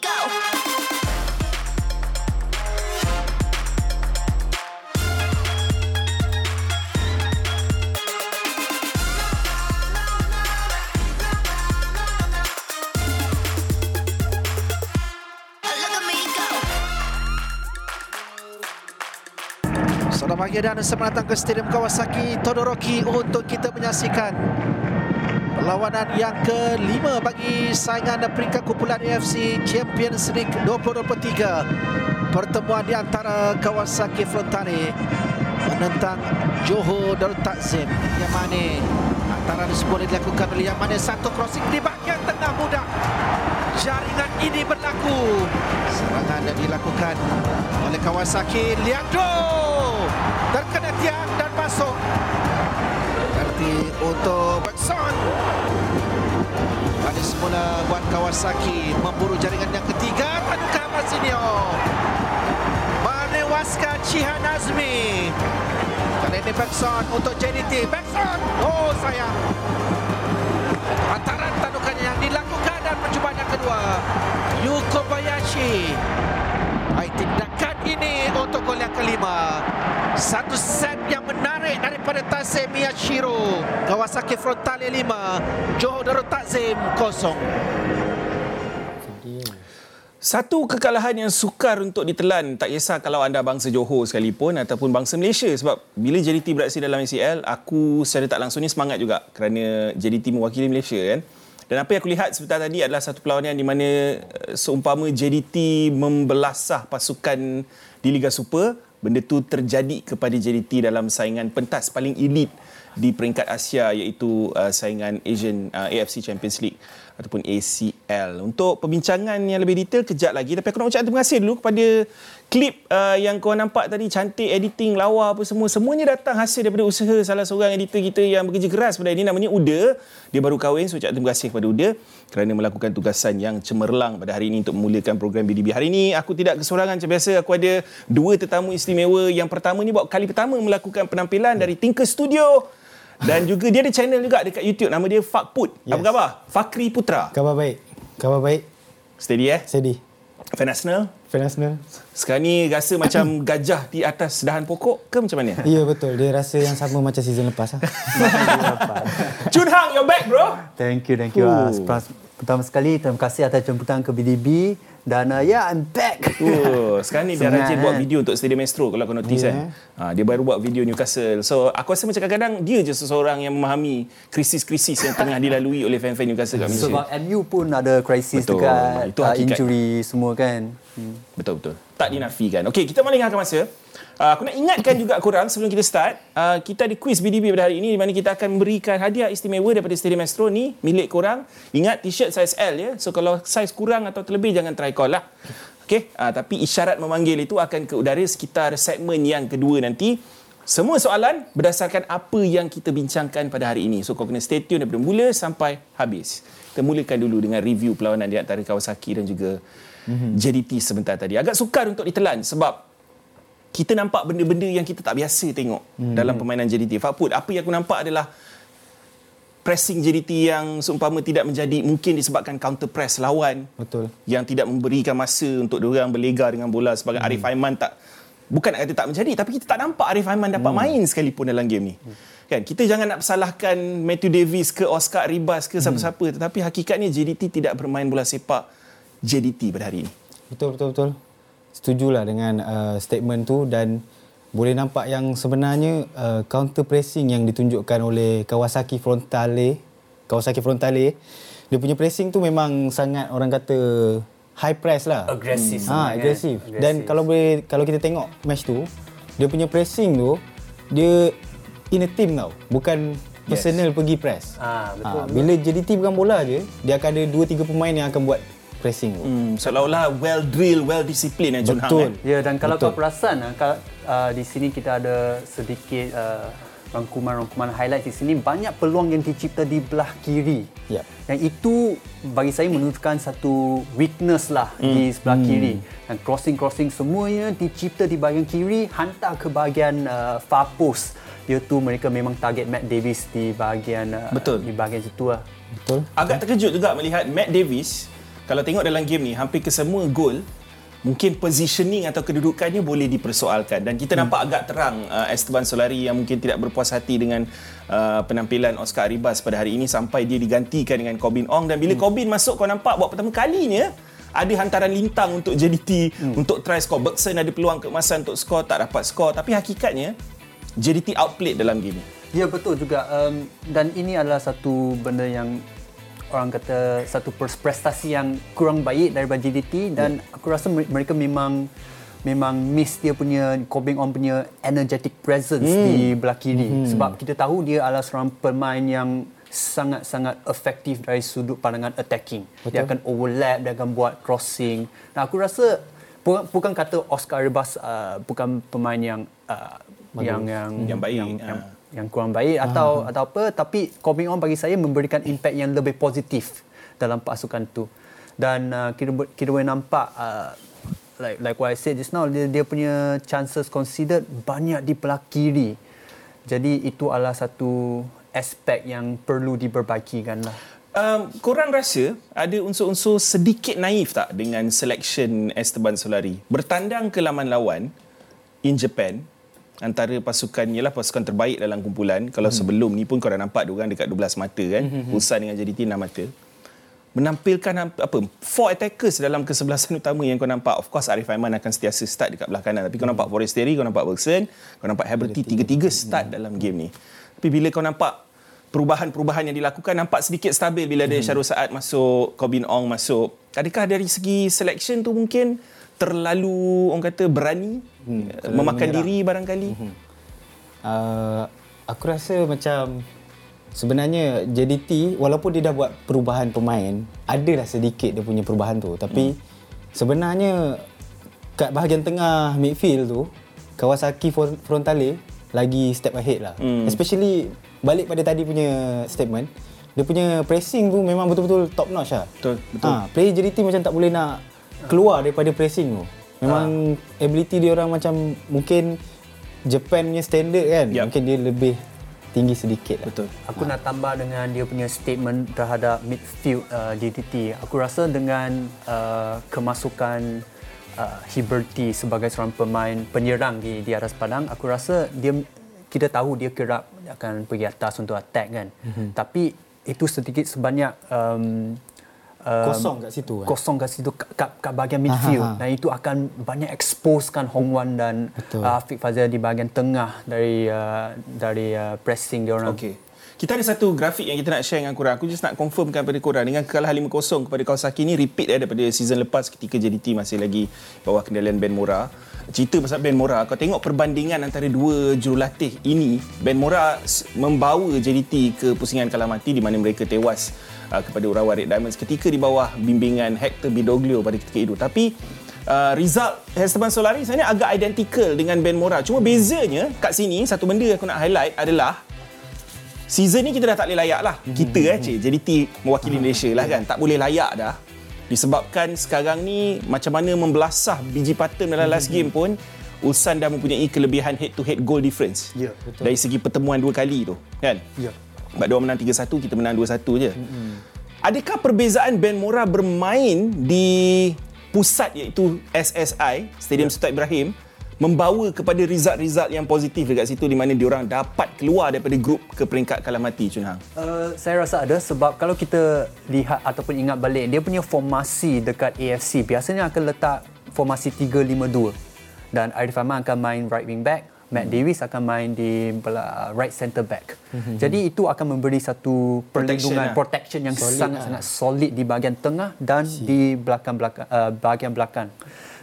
go. Selamat pagi dan selamat datang ke Stadium Kawasaki Todoroki untuk kita menyaksikan perlawanan yang kelima bagi saingan peringkat kumpulan AFC Champions League 2023. Pertemuan di antara Kawasaki Frontale menentang Johor Darul Takzim. Yang mana antara ini boleh dilakukan oleh yang mana satu crossing di bahagian tengah mudah. Jaringan ini berlaku. Serangan yang dilakukan oleh Kawasaki. Leandro terkena tiang dan masuk. Berarti untuk Bergson. Pada semula buat Kawasaki memburu jaringan yang ketiga. Tanuka Masinio. Menewaskan Cihan Azmi. Kali ini Bergson untuk JDT. Bergson. Oh sayang. Hantaran tanukannya yang dilakukan dan percubaan yang kedua. Yuko Bayashi. Hai, tindakan ini untuk gol yang kelima. Satu set yang menarik daripada Tasem Miyashiro. Kawasaki Frontale 5, Johor Darul Takzim 0. Satu kekalahan yang sukar untuk ditelan tak kisah kalau anda bangsa Johor sekalipun ataupun bangsa Malaysia sebab bila JDT beraksi dalam ACL aku secara tak langsung ni semangat juga kerana JDT mewakili Malaysia kan. Dan apa yang aku lihat sebentar tadi adalah satu perlawanan di mana eh, seumpama JDT membelasah pasukan di Liga Super, benda tu terjadi kepada JDT dalam saingan pentas paling elit di peringkat Asia iaitu uh, saingan Asian uh, AFC Champions League ataupun ACL. Untuk perbincangan yang lebih detail kejap lagi tapi aku nak ucapkan terima kasih dulu kepada klip uh, yang kau nampak tadi cantik editing lawa apa semua semuanya datang hasil daripada usaha salah seorang editor kita yang bekerja keras pada ini namanya Uda. Dia baru kahwin so terima kasih kepada Uda kerana melakukan tugasan yang cemerlang pada hari ini untuk memulakan program BDB. Hari ini aku tidak kesorangan macam biasa aku ada dua tetamu istimewa. Yang pertama ni buat kali pertama melakukan penampilan dari Tinker Studio dan juga dia ada channel juga dekat YouTube nama dia Fakput. Yes. Apa khabar? Fakri Putra. Khabar baik. Khabar baik. Steady eh? Steady. Fan Arsenal. Fan Arsenal. Sekarang ni rasa macam gajah di atas dahan pokok ke macam mana? Ya betul. Dia rasa yang sama macam season lepas. lah. Chun Hang, you're back bro. Thank you, thank you. Ooh. Uh, pertama sekali, terima kasih atas jemputan ke BDB. Dan uh, yeah, I'm back. Oh, sekarang ni dia rajin buat kan? video untuk Stadium Astro kalau kau notice Ya. kan. Ha, dia baru buat video Newcastle. So aku rasa macam kadang-kadang dia je seseorang yang memahami krisis-krisis yang tengah dilalui oleh fan-fan Newcastle kat Malaysia. Sebab MU pun ada krisis Betul. dekat Itu uh, injury semua kan. Hmm. Betul betul. Tak dinafikan. Okey, kita melengahkan masa. Uh, aku nak ingatkan juga korang sebelum kita start, uh, kita ada quiz BDB pada hari ini di mana kita akan memberikan hadiah istimewa daripada Stadium Astro ni milik korang. Ingat t-shirt saiz L ya. So kalau saiz kurang atau terlebih jangan try call lah. Okey, uh, tapi isyarat memanggil itu akan ke udara sekitar segmen yang kedua nanti. Semua soalan berdasarkan apa yang kita bincangkan pada hari ini. So kau kena stay tune daripada mula sampai habis. Kita mulakan dulu dengan review perlawanan di antara Kawasaki dan juga mm-hmm. JDT sebentar tadi. Agak sukar untuk ditelan sebab kita nampak benda-benda yang kita tak biasa tengok hmm. dalam permainan JDT. Fakput, apa yang aku nampak adalah pressing JDT yang seumpama tidak menjadi mungkin disebabkan counter press lawan betul. yang tidak memberikan masa untuk diorang berlega dengan bola sebagai hmm. Arif Aiman tak bukan nak kata tak menjadi tapi kita tak nampak Arif Aiman dapat hmm. main sekalipun dalam game ni. Hmm. Kan kita jangan nak salahkan Matthew Davis ke Oscar Ribas ke siapa-siapa hmm. tetapi hakikatnya JDT tidak bermain bola sepak JDT pada hari ini. Betul betul betul. Setujulah dengan uh, statement tu dan boleh nampak yang sebenarnya uh, counter pressing yang ditunjukkan oleh Kawasaki Frontale Kawasaki Frontale dia punya pressing tu memang sangat orang kata high press lah. Agresif Ha, kan? agresif. Dan Agresif. kalau boleh kalau kita tengok match tu, dia punya pressing tu dia in a team tau. Bukan personal pergi press. Ah, betul, Ha, betul. bila JDT pegang bola je, dia akan ada 2 3 pemain yang akan buat pressing tu. Hmm, seolah-olah well drill, well disciplined eh, Jun Hang. Betul. Eh. Ya dan kalau Betul. kau perasan ah, kalau, uh, di sini kita ada sedikit uh, rangkuman-rangkuman highlight di sini banyak peluang yang dicipta di belah kiri. Yep. Yang itu bagi saya menunjukkan satu weakness lah hmm. di sebelah hmm. kiri. Dan crossing-crossing semuanya dicipta di bahagian kiri hantar ke bahagian uh, far post. Iaitu mereka memang target Matt Davis di bahagian uh, Betul. di bahagian situ lah. Betul. Agak terkejut juga melihat Matt Davis kalau tengok dalam game ni hampir ke semua gol mungkin positioning atau kedudukannya boleh dipersoalkan. Dan kita nampak agak terang uh, Esteban Solari yang mungkin tidak berpuas hati dengan uh, penampilan Oscar Arribas pada hari ini sampai dia digantikan dengan Corbin Ong. Dan bila hmm. Corbin masuk kau nampak buat pertama kalinya ada hantaran lintang untuk JDT hmm. untuk try score. Bergson ada peluang keemasan untuk skor tak dapat skor tapi hakikatnya JDT outplayed dalam game ni. Ya betul juga. Um, dan ini adalah satu benda yang orang kata satu prestasi yang kurang baik daripada JDT dan yeah. aku rasa mereka memang memang miss dia punya Cobbing On punya energetic presence mm. di belah kiri mm. sebab kita tahu dia adalah seorang pemain yang sangat-sangat efektif dari sudut pandangan attacking. Betul. Dia akan overlap, dia akan buat crossing. Nah, aku rasa bukan, bukan kata Oscar Rebus uh, bukan pemain yang uh, yang yang yang baik yang, yang, yang kurang baik atau atau apa tapi Corbin On bagi saya memberikan impact yang lebih positif dalam pasukan tu. Dan uh, kita kita boleh nampak uh, like like what I said just now dia, dia punya chances considered banyak di belah kiri. Jadi itu adalah satu aspek yang perlu diperbaikikan lah. Um, korang rasa ada unsur-unsur sedikit naif tak dengan selection Esteban Solari? Bertandang ke laman lawan in Japan, antara pasukan ialah pasukan terbaik dalam kumpulan. Kalau hmm. sebelum ni pun kau dah nampak dia orang dekat 12 mata kan? Hmm. Busan dengan JDT 6 mata. Menampilkan apa four attackers dalam kesebelasan utama yang kau nampak. Of course Arif Aiman akan sentiasa start dekat belah kanan. Tapi kau nampak Forestieri kau nampak Bergson kau nampak Haverty tiga-tiga start dalam game ni. Tapi bila kau nampak perubahan-perubahan yang dilakukan nampak sedikit stabil bila ada Syarul Saad masuk Corbin Ong masuk. Adakah dari segi selection tu mungkin terlalu orang kata berani hmm, memakan menyerah. diri barangkali hmm. uh, aku rasa macam sebenarnya JDT walaupun dia dah buat perubahan pemain adalah sedikit dia punya perubahan tu tapi hmm. sebenarnya kat bahagian tengah midfield tu Kawasaki Frontale lagi step ahead lah hmm. especially balik pada tadi punya statement dia punya pressing tu memang betul-betul top notch lah betul betul ha, player JDT macam tak boleh nak keluar daripada pressing tu. Memang ha. ability dia orang macam mungkin Japan punya standard kan. Yep. Mungkin dia lebih tinggi sedikit lah. Betul. Aku ha. nak tambah dengan dia punya statement terhadap midfield uh, DTT. Aku rasa dengan uh, kemasukan uh, Hiberty sebagai seorang pemain penyerang di di atas padang, aku rasa dia kita tahu dia kerap akan pergi atas untuk attack kan. Mm-hmm. Tapi itu sedikit sebanyak um, um, kosong kat situ kan? kosong kat situ kat, kat bahagian midfield Aha. dan itu akan banyak exposekan Hong Wan dan uh, Afiq Fazil di bahagian tengah dari uh, dari uh, pressing dia orang okey kita ada satu grafik yang kita nak share dengan korang. Aku just nak confirmkan kepada korang dengan kekalahan 5-0 kepada Kawasaki ni repeat eh, daripada season lepas ketika JDT masih lagi bawah kendalian Ben Mora. Cerita pasal Ben Mora, kau tengok perbandingan antara dua jurulatih ini, Ben Mora membawa JDT ke pusingan kalah mati di mana mereka tewas uh, kepada Urawa Red Diamonds ketika di bawah bimbingan Hector Bidoglio pada ketika itu. Tapi uh, result Esteban Solari sebenarnya agak identical dengan Ben Mora. Cuma bezanya kat sini satu benda yang aku nak highlight adalah season ni kita dah tak boleh layak lah. Mm-hmm. Kita eh cik, jadi T mewakili Malaysia lah kan. Tak boleh layak dah. Disebabkan sekarang ni macam mana membelasah biji patem dalam last game pun Ulsan dah mempunyai kelebihan head to head goal difference. Ya, betul. Dari segi pertemuan dua kali tu, kan? Ya. Sebab dia menang 3-1, kita menang 2-1 je. Mm-hmm. Adakah perbezaan Ben Mora bermain di pusat iaitu SSI, Stadium yeah. Sultan Ibrahim, membawa kepada result-result yang positif dekat situ di mana diorang dapat keluar daripada grup ke peringkat kalah mati Chun Hang? Uh, saya rasa ada sebab kalau kita lihat ataupun ingat balik dia punya formasi dekat AFC biasanya akan letak formasi 3-5-2 dan Arif Ahmad akan main right wing back Matt Davis akan main di right centre back. Mm-hmm. Jadi itu akan memberi satu perlindungan protection, lah. protection yang sangat-sangat solid, solid di bahagian tengah dan si. di belakang-belakang uh, bahagian belakang.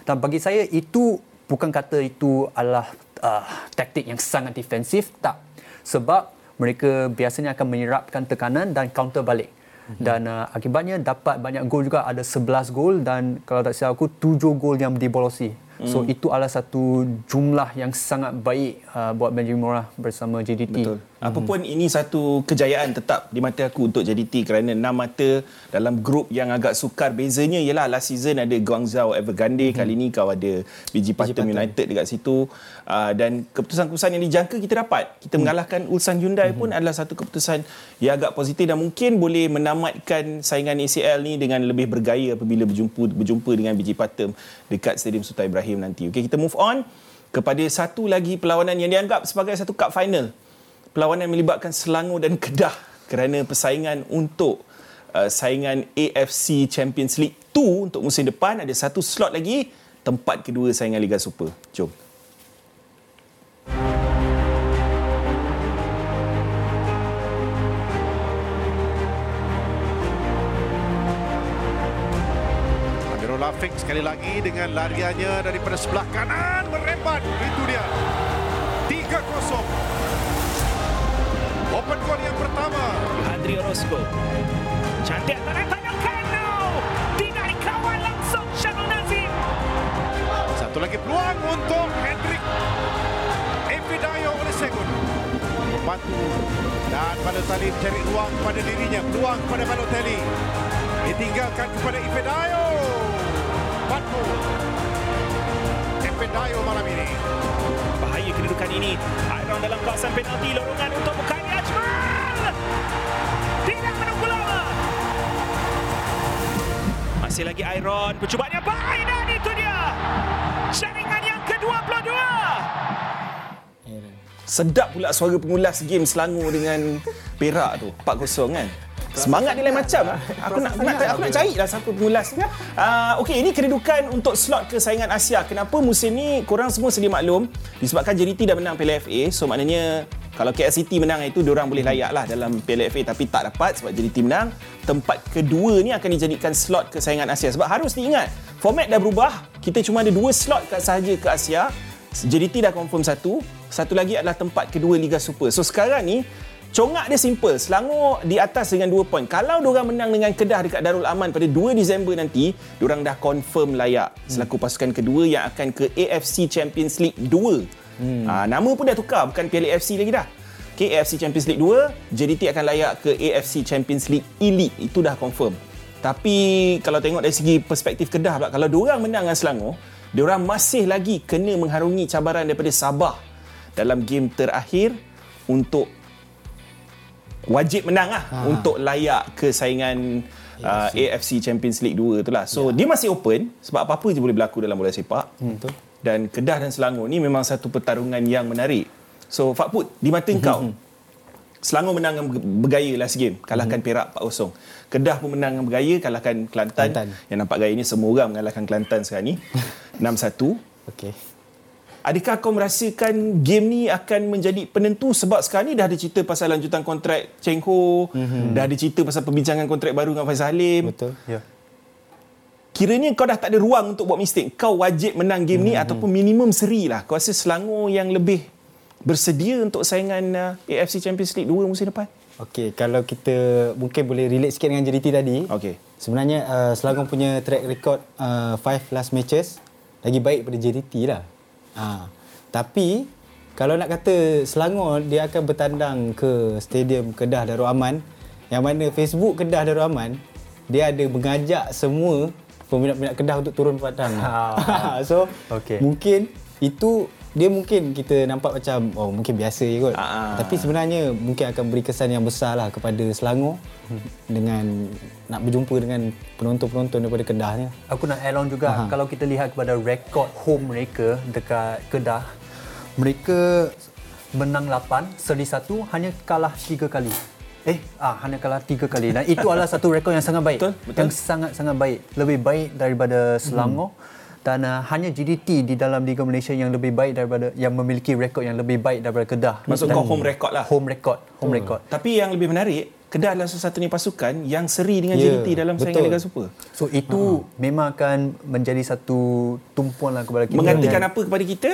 Dan bagi saya itu bukan kata itu adalah uh, taktik yang sangat defensif tak. Sebab mereka biasanya akan menyerapkan tekanan dan counter balik. Mm-hmm. Dan uh, akibatnya dapat banyak gol juga ada 11 gol dan kalau tak silap aku 7 gol yang dibolosi. So hmm. itu adalah satu jumlah yang sangat baik uh, buat Benjamin Mora bersama JDT. Betul. Apapun ini satu kejayaan tetap di mata aku untuk JDT kerana enam mata dalam grup yang agak sukar. Bezanya ialah last season ada Guangzhou Evergrande, mm-hmm. kali ni kau ada BG Patem United dekat situ. Uh, dan keputusan-keputusan yang dijangka kita dapat. Kita mm. mengalahkan Ulsan Hyundai mm-hmm. pun adalah satu keputusan yang agak positif dan mungkin boleh menamatkan saingan ACL ni dengan lebih bergaya apabila berjumpa berjumpa dengan BG Patem dekat Stadium Sultan Ibrahim nanti. Okey, kita move on kepada satu lagi perlawanan yang dianggap sebagai satu cup final perlawanan melibatkan Selangor dan Kedah kerana persaingan untuk uh, saingan AFC Champions League 2 untuk musim depan ada satu slot lagi tempat kedua saingan Liga Super. Jom. Lafiq sekali lagi dengan lariannya daripada sebelah kanan merembat. Itu dia. 3-0. Open goal yang pertama. Andri Orozco. Cantik antara tangan Kano. Tidak dikawal langsung Syahrul Nazim. Satu lagi peluang untuk Hendrik. Epidayo oleh Segun. Membantu. Dan Balotelli mencari ruang pada dirinya. Peluang pada Balotelli. Ditinggalkan kepada Epidayo. Epidayo malam ini. Bahaya kedudukan ini. Iron dalam kawasan penalti. Lorongan untuk Bukhari Ajmal. Tidak menunggu lama. Masih lagi Iron. Percubaannya baik dan itu dia. Jaringan yang ke-22. Sedap pula suara pengulas game Selangor dengan Perak tu 4-0 kan Semangat dia lain macam. Aku nak aku nak, aku nak cari lah siapa pengulas uh, Okey ini kedudukan untuk slot kesaingan Asia. Kenapa musim ni korang semua sedia maklum? Disebabkan JDT dah menang Piala FA So maknanya kalau KL City menang itu diorang boleh layak lah dalam Piala FA tapi tak dapat sebab JDT menang. Tempat kedua ni akan dijadikan slot kesaingan Asia. Sebab harus diingat format dah berubah. Kita cuma ada dua slot sahaja ke Asia. JDT dah confirm satu. Satu lagi adalah tempat kedua Liga Super. So sekarang ni congak dia simple. Selangor di atas dengan 2 poin. Kalau diorang menang dengan Kedah dekat Darul Aman pada 2 Disember nanti, diorang dah confirm layak selaku pasukan kedua yang akan ke AFC Champions League 2. Hmm. Ha, nama pun dah tukar, bukan Piala AFC lagi dah. Okay, AFC Champions League 2, JDT akan layak ke AFC Champions League Elite. Itu dah confirm. Tapi kalau tengok dari segi perspektif Kedah pula, kalau diorang menang dengan Selangor, diorang masih lagi kena mengharungi cabaran daripada Sabah dalam game terakhir untuk wajib menang lah ha. untuk layak ke saingan uh, AFC Champions League 2 tu lah. So ya. dia masih open sebab apa-apa je boleh berlaku dalam bola sepak. Hmm. Dan Kedah dan Selangor ni memang satu pertarungan yang menarik. So Fak Put, di mata hmm. kau, Selangor menang dengan bergaya last game, kalahkan hmm. Perak 4-0. Kedah pun menang dengan bergaya, kalahkan Kelantan. Kelantan. Yang nampak gaya ni semua orang mengalahkan Kelantan sekarang ni. 6-1. Okey. Adakah kau merasakan game ni akan menjadi penentu sebab sekarang ni dah ada cerita pasal lanjutan kontrak Cheng Ho, mm-hmm. dah ada cerita pasal perbincangan kontrak baru dengan Faizal Halim. Betul. Ya. Kiranya kau dah tak ada ruang untuk buat mistake. Kau wajib menang game mm-hmm. ni ataupun minimum seri lah. Kau rasa Selangor yang lebih bersedia untuk saingan uh, AFC Champions League 2 musim depan? Okey, kalau kita mungkin boleh relate sikit dengan JDT tadi. Okey. Sebenarnya uh, Selangor punya track record uh, five last matches lagi baik pada JDT lah. Ha. Tapi kalau nak kata Selangor dia akan bertandang ke Stadium Kedah Darul Aman yang mana Facebook Kedah Darul Aman dia ada mengajak semua peminat-peminat Kedah untuk turun padang. Ha. so okay. mungkin itu dia mungkin kita nampak macam oh mungkin biasa je kot. Ha. Tapi sebenarnya mungkin akan beri kesan yang besar lah kepada Selangor hmm. dengan nak berjumpa dengan penonton-penonton daripada Kedah ni. Aku nak add on juga Aha. kalau kita lihat kepada rekod home mereka dekat Kedah mereka menang 8, seri 1 hanya kalah 3 kali. Eh, ah hanya kalah 3 kali. Dan itu adalah satu rekod yang sangat baik. Betul, betul. Yang sangat-sangat baik. Lebih baik daripada Selangor. Hmm dan uh, hanya GDT di dalam Liga Malaysia yang lebih baik daripada yang memiliki rekod yang lebih baik daripada Kedah. Maksud kau home record lah. Home record, home hmm. record. Tapi yang lebih menarik, Kedah adalah satu-satunya pasukan yang seri dengan yeah, JDT dalam saingan Liga Super. So itu uh-huh. memang akan menjadi satu tumpuan lah kepada kita. Mengatakan apa kepada kita?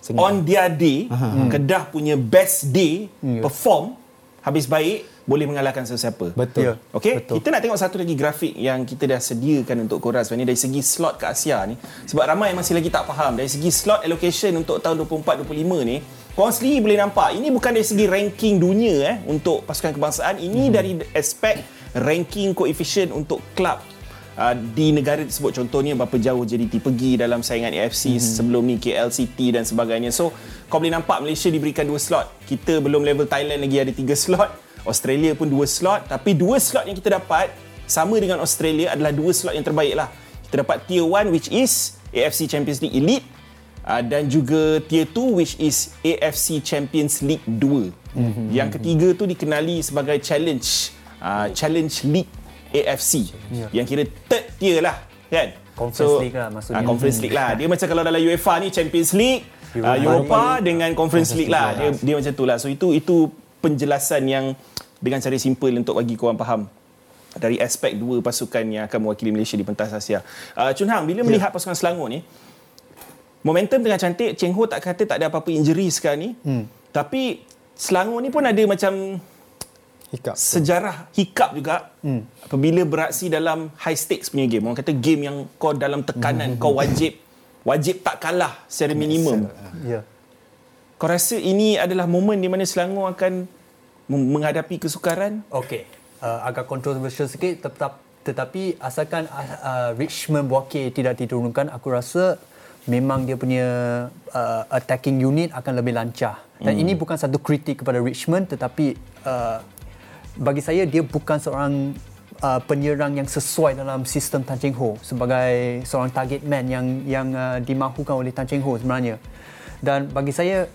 Senang. On their day, uh-huh. Kedah punya best day, yeah. perform habis baik boleh mengalahkan sesiapa. Betul. Ya. Okey, Betul. kita nak tengok satu lagi grafik yang kita dah sediakan untuk korang sebenarnya dari segi slot ke Asia ni. Sebab ramai yang masih lagi tak faham dari segi slot allocation untuk tahun 24-25 ni. Korang sendiri boleh nampak ini bukan dari segi ranking dunia eh untuk pasukan kebangsaan, ini hmm. dari aspek ranking koefisien untuk klub uh, di negara tersebut contohnya berapa jauh JDT pergi dalam saingan AFC hmm. sebelum ni KLCT dan sebagainya. So kau boleh nampak Malaysia diberikan dua slot. Kita belum level Thailand lagi ada tiga slot. Australia pun dua slot tapi dua slot yang kita dapat sama dengan Australia adalah dua slot yang terbaik lah. Kita dapat tier 1 which is AFC Champions League Elite uh, dan juga tier 2 which is AFC Champions League 2. Mm-hmm. Yang ketiga tu dikenali sebagai challenge uh, challenge league AFC yeah. yang kira third tier lah kan. Conference League lah maksudnya. Uh, Conference League lah. Dia macam kalau dalam UEFA ni Champions League, uh, Europa dengan Conference League lah. Dia, dia macam tu lah. So itu itu penjelasan yang dengan cara simple untuk bagi korang faham dari aspek dua pasukan yang akan mewakili Malaysia di pentas Asia. Uh, Chun Hang, bila melihat pasukan Selangor ni, momentum tengah cantik, Cheng Ho tak kata tak ada apa-apa injury sekarang ni. Hmm. Tapi Selangor ni pun ada macam Hiccup. sejarah hiccup juga hmm. apabila beraksi dalam high stakes punya game. Orang kata game yang kau dalam tekanan, kau wajib wajib tak kalah secara minimum. Ya. Kau rasa ini adalah momen di mana Selangor akan menghadapi kesukaran? Okey. Uh, agak kontroversial sikit tetap tetapi asalkan uh, Richmond Buake tidak diturunkan aku rasa memang dia punya uh, attacking unit akan lebih lancar. Dan hmm. ini bukan satu kritik kepada Richmond tetapi uh, bagi saya dia bukan seorang uh, penyerang yang sesuai dalam sistem Tan Cheng Ho sebagai seorang target man yang yang uh, dimahukan oleh Tan Cheng Ho sebenarnya. Dan bagi saya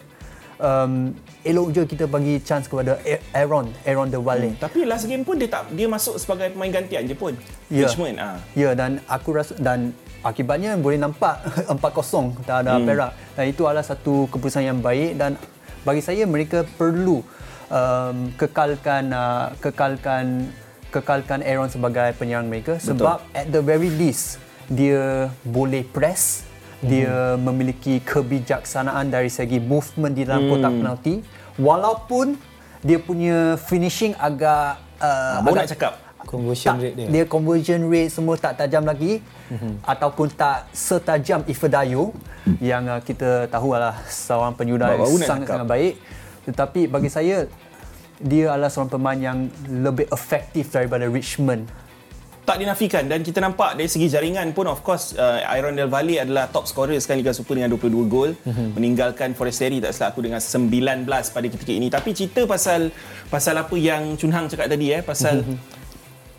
um, elok je kita bagi chance kepada Aaron, Aaron De Valle. Hmm. Tapi last game pun dia tak dia masuk sebagai pemain gantian je pun. Ya. Richmond ah. Ya dan aku rasa dan akibatnya boleh nampak 4-0 terhadap hmm. Perak dan itu adalah satu keputusan yang baik dan bagi saya mereka perlu um, kekalkan uh, kekalkan kekalkan Aaron sebagai penyerang mereka sebab at the very least dia boleh press dia memiliki kebijaksanaan dari segi movement di dalam kotak penalti. Walaupun dia punya finishing agak uh, Baru agak nak cakap. Conversion tak, rate dia. dia conversion rate semua tak tajam lagi. Mm-hmm. ataupun tak setajam Ifedayo yang uh, kita tahu adalah seorang penyudah yang Baru nak sangat sangat baik. Tetapi bagi saya dia adalah seorang pemain yang lebih efektif daripada Richmond tak dinafikan dan kita nampak dari segi jaringan pun of course uh, Iron Del Valle adalah top scorer sekarang Liga Super dengan 22 gol mm-hmm. meninggalkan Forestieri tak silap aku dengan 19 pada ketika ini tapi cerita pasal pasal apa yang Chun Hang cakap tadi eh pasal mm-hmm.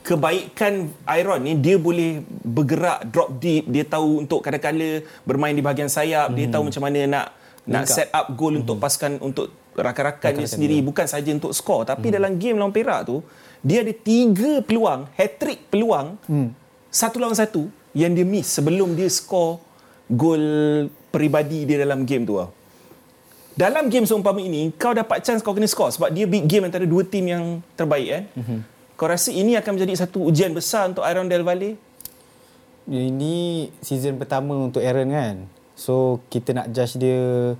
kebaikan Iron ni dia boleh bergerak drop deep dia tahu untuk kadang-kala bermain di bahagian sayap mm-hmm. dia tahu macam mana nak nak Lengkap. set up goal mm-hmm. untuk pasukan untuk rakan-rakan dia sendiri bukan saja untuk skor tapi hmm. dalam game lawan Perak tu dia ada tiga peluang hat-trick peluang hmm. satu lawan satu yang dia miss sebelum dia skor gol peribadi dia dalam game tu tau. Dalam game seumpama ini kau dapat chance kau kena skor sebab dia big game antara dua tim yang terbaik kan. Mm-hmm. Kau rasa ini akan menjadi satu ujian besar untuk Iron Del Valle? Ini season pertama untuk Aaron kan. So kita nak judge dia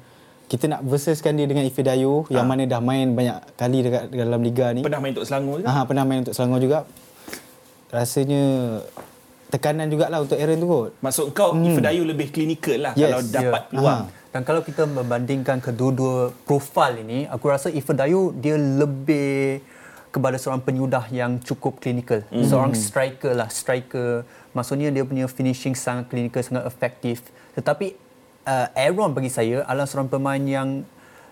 kita nak versuskan dia dengan Ifedayo yang mana dah main banyak kali dekat dalam liga ni. Pernah main untuk Selangor ke? Ah pernah main untuk Selangor juga. Rasanya tekanan jugalah untuk Aaron tu kot. Maksud kau hmm. Ifedayu lebih klinikal lah Yes. kalau dapat Ya. peluang. Aha. Dan kalau kita membandingkan kedua-dua profil ini, aku rasa Ifedayu dia lebih kepada seorang penyudah yang cukup klinikal. Mm. Seorang striker lah, striker. Maksudnya dia punya finishing sangat klinikal, sangat efektif. Tetapi uh, Aaron bagi saya adalah seorang pemain yang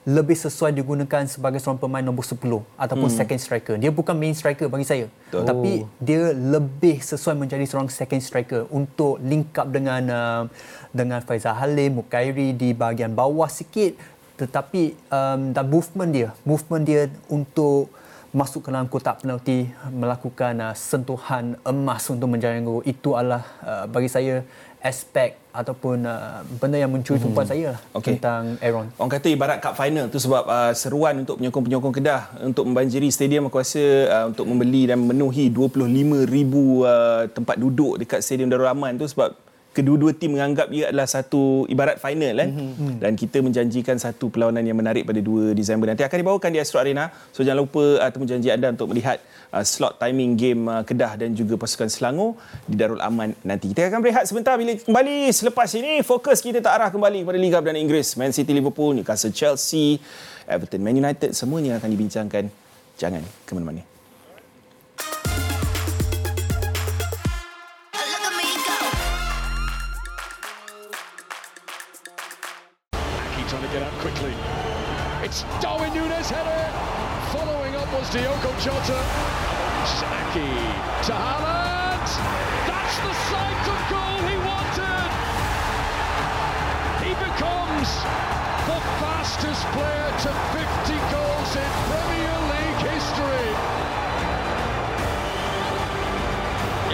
lebih sesuai digunakan sebagai seorang pemain nombor 10 ataupun hmm. second striker. Dia bukan main striker bagi saya. Betul. Tapi dia lebih sesuai menjadi seorang second striker untuk link up dengan uh, dengan Faizal Halim, Mukairi di bahagian bawah sikit tetapi um, dan movement dia, movement dia untuk masuk ke dalam kotak penalti melakukan uh, sentuhan emas untuk menjaring gol itu adalah uh, bagi saya aspek ataupun uh, benda yang mencuri tumpuan saya lah Okey. tentang Aaron. Orang kata ibarat cup final tu sebab uh, seruan untuk penyokong-penyokong Kedah untuk membanjiri stadium aku rasa uh, untuk membeli dan memenuhi 25,000 uh, tempat duduk dekat stadium Darul Aman tu sebab kedua-dua tim menganggap ia adalah satu ibarat final kan mm-hmm. dan kita menjanjikan satu perlawanan yang menarik pada 2 Disember nanti. Akan dibawakan di Astro Arena. So jangan lupa ataupun janji anda untuk melihat uh, slot timing game uh, Kedah dan juga pasukan Selangor di Darul Aman nanti. Kita akan berehat sebentar. Bila kembali selepas ini fokus kita tak arah kembali kepada Liga Perdana Inggeris. Man City Liverpool Newcastle Chelsea Everton Man United semuanya akan dibincangkan. Jangan ke mana-mana trying to get out quickly. It's Darwin Nunes header. Following up was Diogo Jota. Saki to Haaland. That's the sight of goal he wanted. He becomes the fastest player to 50 goals in Premier League history.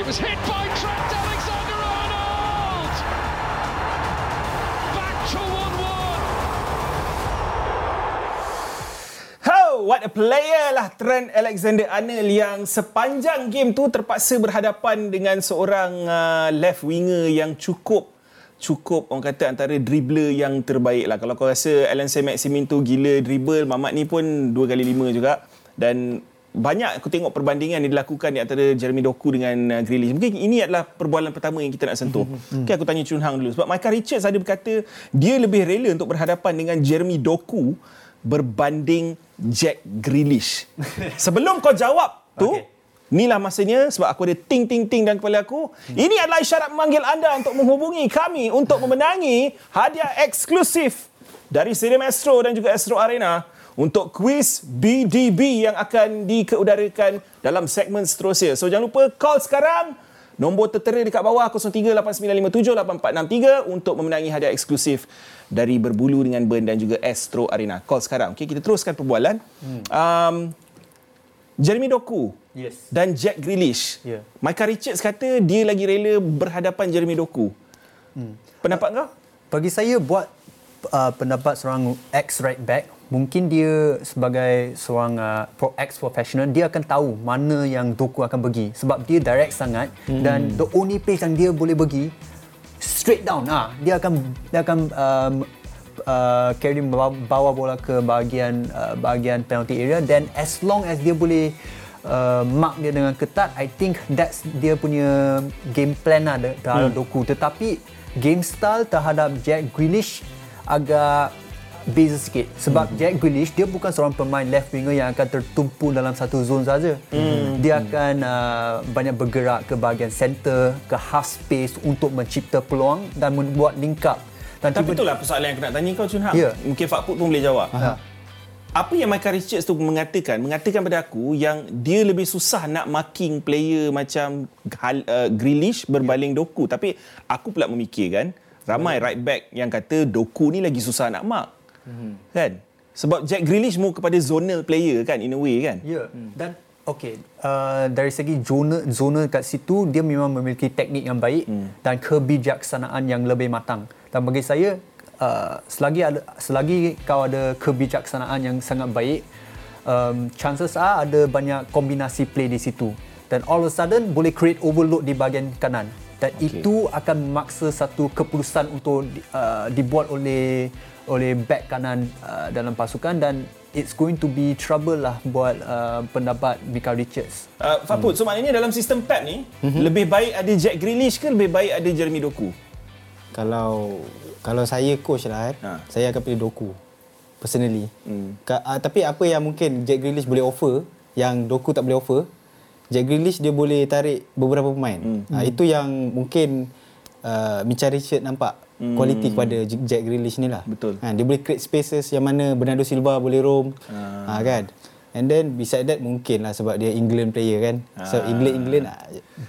It was hit by Trent Alexander-Arnold. What a player lah Trent Alexander-Arnold yang sepanjang game tu terpaksa berhadapan dengan seorang uh, left winger yang cukup cukup orang kata antara dribbler yang terbaik lah. Kalau kau rasa Alan Saint-Maximin tu gila dribble, Mamat ni pun 2 kali 5 juga. Dan banyak aku tengok perbandingan yang dilakukan di antara Jeremy Doku dengan uh, Grealish. Mungkin ini adalah perbualan pertama yang kita nak sentuh. Okay, aku tanya Chun Hang dulu. Sebab Michael Richards ada berkata dia lebih rela untuk berhadapan dengan Jeremy Doku berbanding Jack Grealish. Sebelum kau jawab tu, Okey. Inilah masanya sebab aku ada ting-ting-ting dalam kepala aku. Ini adalah isyarat memanggil anda untuk menghubungi kami untuk memenangi hadiah eksklusif dari Stadium Astro dan juga Astro Arena untuk kuis BDB yang akan dikeudarakan dalam segmen seterusnya. So jangan lupa call sekarang. Nombor tertera dekat bawah 0389578463 untuk memenangi hadiah eksklusif dari Berbulu dengan Burn dan juga Astro Arena. Call sekarang. Okay, kita teruskan perbualan. Um, Jeremy Doku Yes. dan Jack Grealish. Ya. Michael Richards kata dia lagi rela berhadapan Jeremy Doku. Hmm. Pendapat kau? Bagi saya buat uh, pendapat seorang ex right back, mungkin dia sebagai seorang uh, pro ex professional dia akan tahu mana yang Doku akan pergi sebab dia direct sangat hmm. dan the only place yang dia boleh pergi straight down ah dia akan dia akan um, uh, carry bawa, bola ke bahagian uh, bahagian penalty area then as long as dia boleh uh, mark dia dengan ketat I think that's dia punya game plan lah terhadap hmm. Doku tetapi game style terhadap Jack Grealish agak beza sikit sebab hmm. Jack Grealish dia bukan seorang pemain left winger yang akan tertumpu dalam satu zone saja. Hmm. Dia akan uh, banyak bergerak ke bahagian center, ke half space untuk mencipta peluang dan membuat link up. Dan Tapi tiba- itulah persoalan yang aku nak tanya kau Chun Hang. Ya. Mungkin Pak Put pun boleh jawab. Ha. Apa yang Michael Richards tu mengatakan? Mengatakan pada aku yang dia lebih susah nak marking player macam uh, Grealish berbaling Doku. Tapi aku pula memikirkan ramai right back yang kata Doku ni lagi susah nak mark. Hmm. Kan? Sebab Jack Grealish more kepada zonal player kan in a way kan? Ya. Hmm. Dan okey, uh, dari segi zona zona kat situ dia memang memiliki teknik yang baik hmm. dan kebijaksanaan yang lebih matang. Dan bagi saya uh, selagi ada selagi kau ada kebijaksanaan yang sangat baik, um, chances are ada banyak kombinasi play di situ. Dan all of a sudden boleh create overload di bahagian kanan. Dan okay. itu akan memaksa satu keputusan untuk uh, dibuat oleh oleh back kanan uh, dalam pasukan dan it's going to be trouble lah buat uh, pendapat Mika Richards. Uh, Faput, hmm. so maknanya dalam sistem Pep ni, hmm. lebih baik ada Jack Grealish ke lebih baik ada Jeremy Doku? Kalau kalau saya coach lah kan, Ha. saya akan pilih Doku personally. Hmm. Ka, uh, tapi apa yang mungkin Jack Grealish boleh offer yang Doku tak boleh offer, Jack Grealish dia boleh tarik beberapa pemain. Hmm. Uh, itu yang mungkin uh, Micha Richard nampak hmm. kualiti kepada J- Jack Grealish ni lah. Betul. Ha, dia boleh create spaces yang mana Bernardo Silva boleh roam. Ha. kan. And then beside that mungkin lah sebab dia England player kan. So England England ah,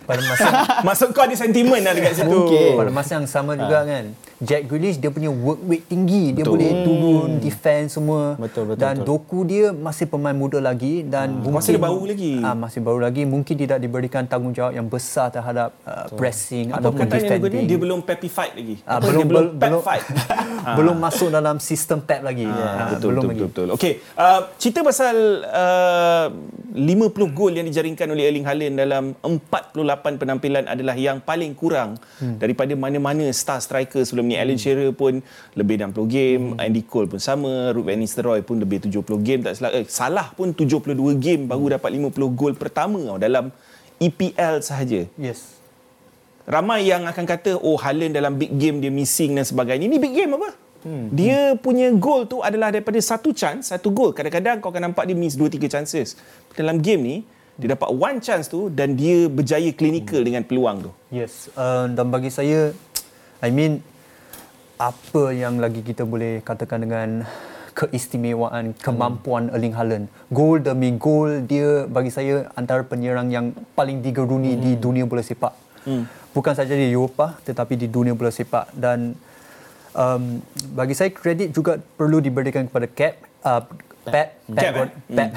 Pada masa Maksud kau ada sentimen lah dekat situ. Mungkin. pada masa yang sama juga kan Jack Grealish dia punya work rate tinggi dia boleh turun defense semua Betul, betul, dan betul. Doku dia masih pemain muda lagi dan mungkin, Masih baru lagi. ah, masih baru lagi mungkin tidak diberikan tanggungjawab yang besar terhadap uh, pressing Apa ataupun guna? defending Dia belum pepified lagi. Ah, Apa belum dia belum pep belum, fight. belum masuk dalam sistem Pep lagi. Ah, Ah, betul, belum betul, lagi. betul, betul. Okey, uh, cerita pasal uh, 50 gol yang dijaringkan oleh Erling Haaland dalam 48 penampilan adalah yang paling kurang hmm. daripada mana-mana star striker sebelum ni. Alan Shearer pun lebih 60 game, hmm. Andy Cole pun sama, Ruud van Nistelrooy pun lebih 70 game tak salah. Eh, Salah pun 72 game baru dapat 50 gol pertama tau, dalam EPL sahaja. Yes. Ramai yang akan kata oh Haaland dalam big game dia missing dan sebagainya. Ini big game apa? Hmm. Dia punya gol tu adalah daripada satu chance, satu gol. Kadang-kadang kau akan nampak dia miss dua tiga chances. Dalam game ni, dia dapat one chance tu dan dia berjaya klinikal hmm. dengan peluang tu. Yes. Uh, dan bagi saya, I mean, apa yang lagi kita boleh katakan dengan keistimewaan, kemampuan Erling Haaland. Gol demi gol, dia bagi saya antara penyerang yang paling digeruni hmm. di dunia bola sepak. Hmm. Bukan saja di Eropah, tetapi di dunia bola sepak. Dan um, bagi saya kredit juga perlu diberikan kepada Cap uh, Pep Pep Cap, eh? Pep.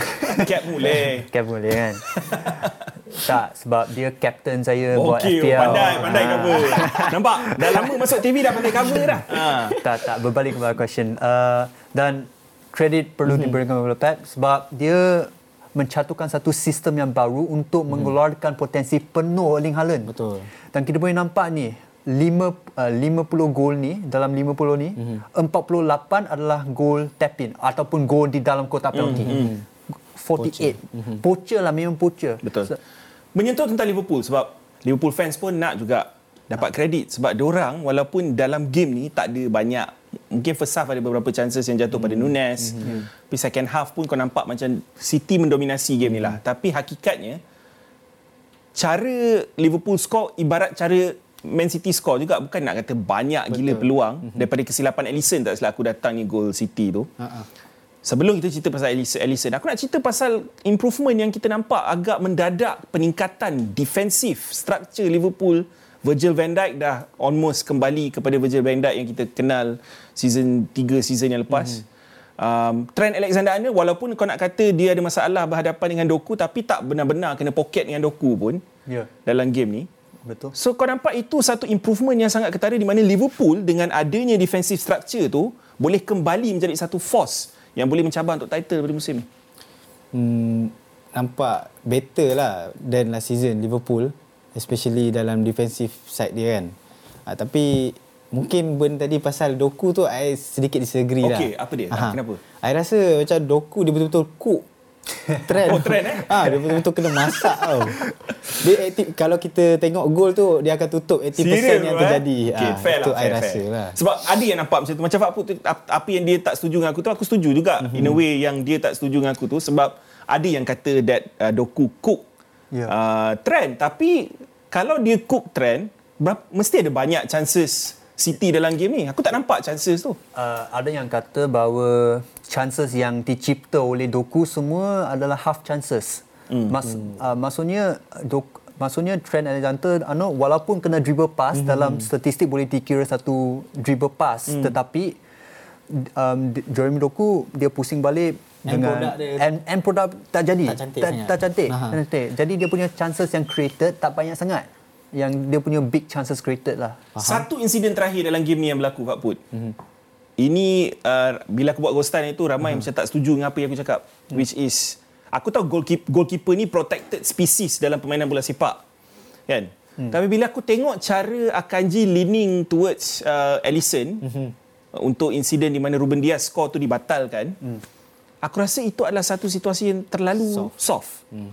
Cap boleh. Cap boleh kan tak sebab dia captain saya Oh, buat Okey, FPL pandai, pandai Ah. cover. Nampak? Dah lama masuk TV dah pandai cover dah. Ha. tak tak berbalik kepada question uh, dan kredit perlu mm-hmm. diberikan kepada Pep sebab dia mencatatkan satu sistem yang baru untuk mm. mengeluarkan potensi penuh Erling Haaland. Betul. Dan kita boleh nampak ni 5 uh, 50 gol ni dalam 50 ni mm-hmm. 48 adalah gol tap in ataupun gol di dalam kotak penalti. Mm-hmm. 48. Mm-hmm. Poacher lah memang poacher. Betul. So, Menyentuh tentang Liverpool sebab Liverpool fans pun nak juga dapat kredit sebab diorang walaupun dalam game ni tak ada banyak mungkin first half ada beberapa chances yang jatuh pada Nunes. Hmm. tapi second half pun kau nampak macam City mendominasi game ni lah. Tapi hakikatnya cara Liverpool score ibarat cara Man City score juga. Bukan nak kata banyak Betul. gila peluang daripada kesilapan Alisson tak salah aku datang ni gol City tu. Ha-ha. Sebelum kita cerita pasal Alisson, Alisson, aku nak cerita pasal improvement yang kita nampak agak mendadak peningkatan defensif structure Liverpool. Virgil van Dijk dah almost kembali kepada Virgil van Dijk yang kita kenal season 3 season yang lepas. Mm-hmm. Um, Trent Alexander-Arnold walaupun kau nak kata dia ada masalah berhadapan dengan Doku tapi tak benar-benar kena poket dengan Doku pun Ya. dalam game ni. betul. So kau nampak itu satu improvement yang sangat ketara di mana Liverpool dengan adanya defensive structure tu boleh kembali menjadi satu force yang boleh mencabar untuk title pada musim ni. Hmm, nampak better lah than last season Liverpool especially dalam defensive side dia kan. Ha, tapi mungkin Ben tadi pasal Doku tu I sedikit disagree lah. Okey, apa dia? Aha. Kenapa? I rasa macam Doku dia betul-betul cook trend. Oh, trend, eh? Ha, dia betul-betul kena masak tau. Dia aktif, kalau kita tengok gol tu dia akan tutup 80% yang tu, terjadi. Eh? Okay, Ah, fair itu lah, I fair, rasa lah. Sebab ada yang nampak macam tu. Macam Pak Put, tu, ap- apa yang dia tak setuju dengan aku tu, aku setuju juga. Mhm. Mm-hmm. In a way yang dia tak setuju dengan aku tu. Sebab ada yang kata that uh, Doku cook Ya. uh, trend. Tapi kalau dia cook trend, berapa, mesti ada banyak chances City dalam game ni. Aku tak nampak chances tu. Uh, ada yang kata bahawa chances yang dicipta oleh Doku semua adalah half chances. Mm. Mas, uh, maksudnya Doku, maksudnya Trent Alexander-Arnold walaupun kena dribble pass mm-hmm. dalam statistik boleh dikira satu dribble pass mm. tetapi um, Jeremy Doku dia pusing balik End dengan product dia- end, end product tak jadi Tak cantik tak, sangat. tak cantik. Aha. Cantik jadi dia punya chances yang created tak banyak sangat yang dia punya big chances created lah Satu insiden terakhir dalam game ni yang berlaku Pak Put. Mm-hmm. Ini uh, bila aku buat ghostan itu ramai mm-hmm. macam tak setuju dengan apa yang aku cakap mm. which is aku tahu goalkeeper, goalkeeper ni protected species dalam permainan bola sepak. Kan? Mm. Tapi bila aku tengok cara Akanji leaning towards uh, Alisson mm-hmm. untuk insiden di mana Ruben Dias score tu dibatalkan. Mm. Aku rasa itu adalah satu situasi yang terlalu soft. soft. Mm.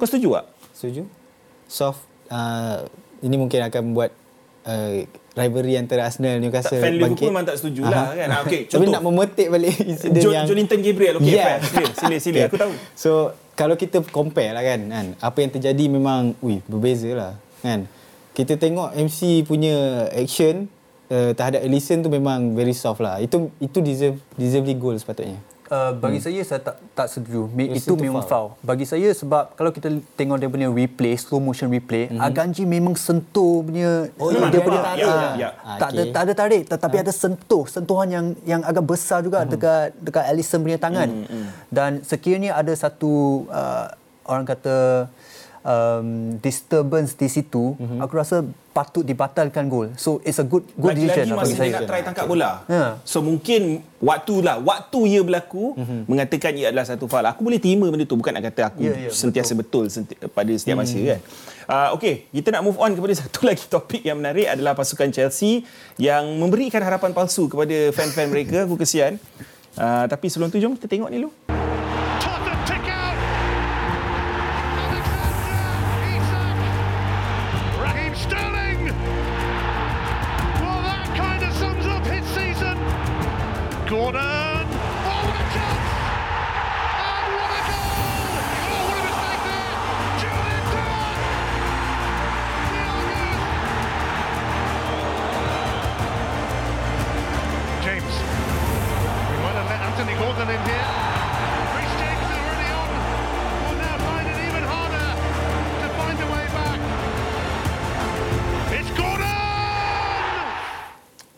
Kau setuju tak? Setuju? Soft uh, ini mungkin akan buat uh, rivalry antara Arsenal Newcastle Fan Liverpool bangkit. memang tak setuju lah kan. Ah, Tapi contoh. nak memetik balik insiden Jo, yang Jolinton Gabriel. Okey, Yeah. fair. Sila, sila, sila. Okay. Aku tahu. So kalau kita compare lah kan, kan apa yang terjadi memang ui berbeza lah kan. Kita tengok MC punya action uh, terhadap Alisson tu memang very soft lah. Itu itu deserve deservedly goal sepatutnya. Uh, bagi hmm. saya saya tak tak setuju. Me, itu memang foul. foul. Bagi saya sebab kalau kita tengok dia punya replay, slow motion replay, mm-hmm. Aganji memang sentuh punya Oh, dia ya, punya tarik, ah, ya, ya. tak ada Okey. tak ada tarik tetapi ada sentuh, sentuhan yang yang agak besar juga dekat dekat Alisson punya tangan. Dan sekiranya ada satu uh, orang kata um, disturbance di situ, mm-hmm. aku rasa patut dibatalkan gol. So it's a good good Lagi-lagi decision masa bagi dia saya. nak try tangkap bola. Ya. So mungkin waktu lah, waktu ia berlaku mm-hmm. mengatakan ia adalah satu faul. Aku boleh terima benda tu bukan nak kata aku Ya, ya, sentiasa betul, senti- pada setiap masa kan. Uh, okay, kita nak move on kepada satu lagi topik yang menarik adalah pasukan Chelsea yang memberikan harapan palsu kepada fan-fan mereka. Aku kesian. Uh, tapi sebelum tu jom kita tengok ni dulu.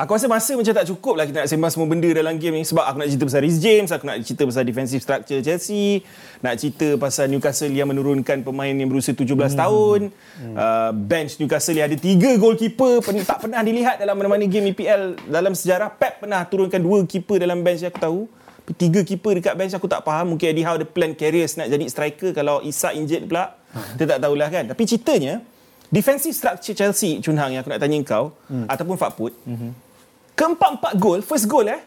Aku rasa masa macam tak cukup lah kita nak sembang semua benda dalam game ni sebab aku nak cerita pasal Rhys James, aku nak cerita pasal defensive structure Chelsea, nak cerita pasal Newcastle yang menurunkan pemain yang berusia 17 hmm. tahun, hmm. Uh, bench Newcastle yang ada tiga goalkeeper pen- tak pernah dilihat dalam mana-mana game EPL dalam sejarah. Pep pernah turunkan dua keeper dalam bench yang aku tahu. Tiga keeper dekat bench aku tak faham. Mungkin Eddie Howe ada plan Carriers nak jadi striker kalau Isak injured pula. Kita tak tahulah kan. Tapi ceritanya, defensive structure Chelsea, Chun Hang yang aku nak tanya kau, hmm. ataupun Fakput, hmm. Keempat-empat gol, first goal eh.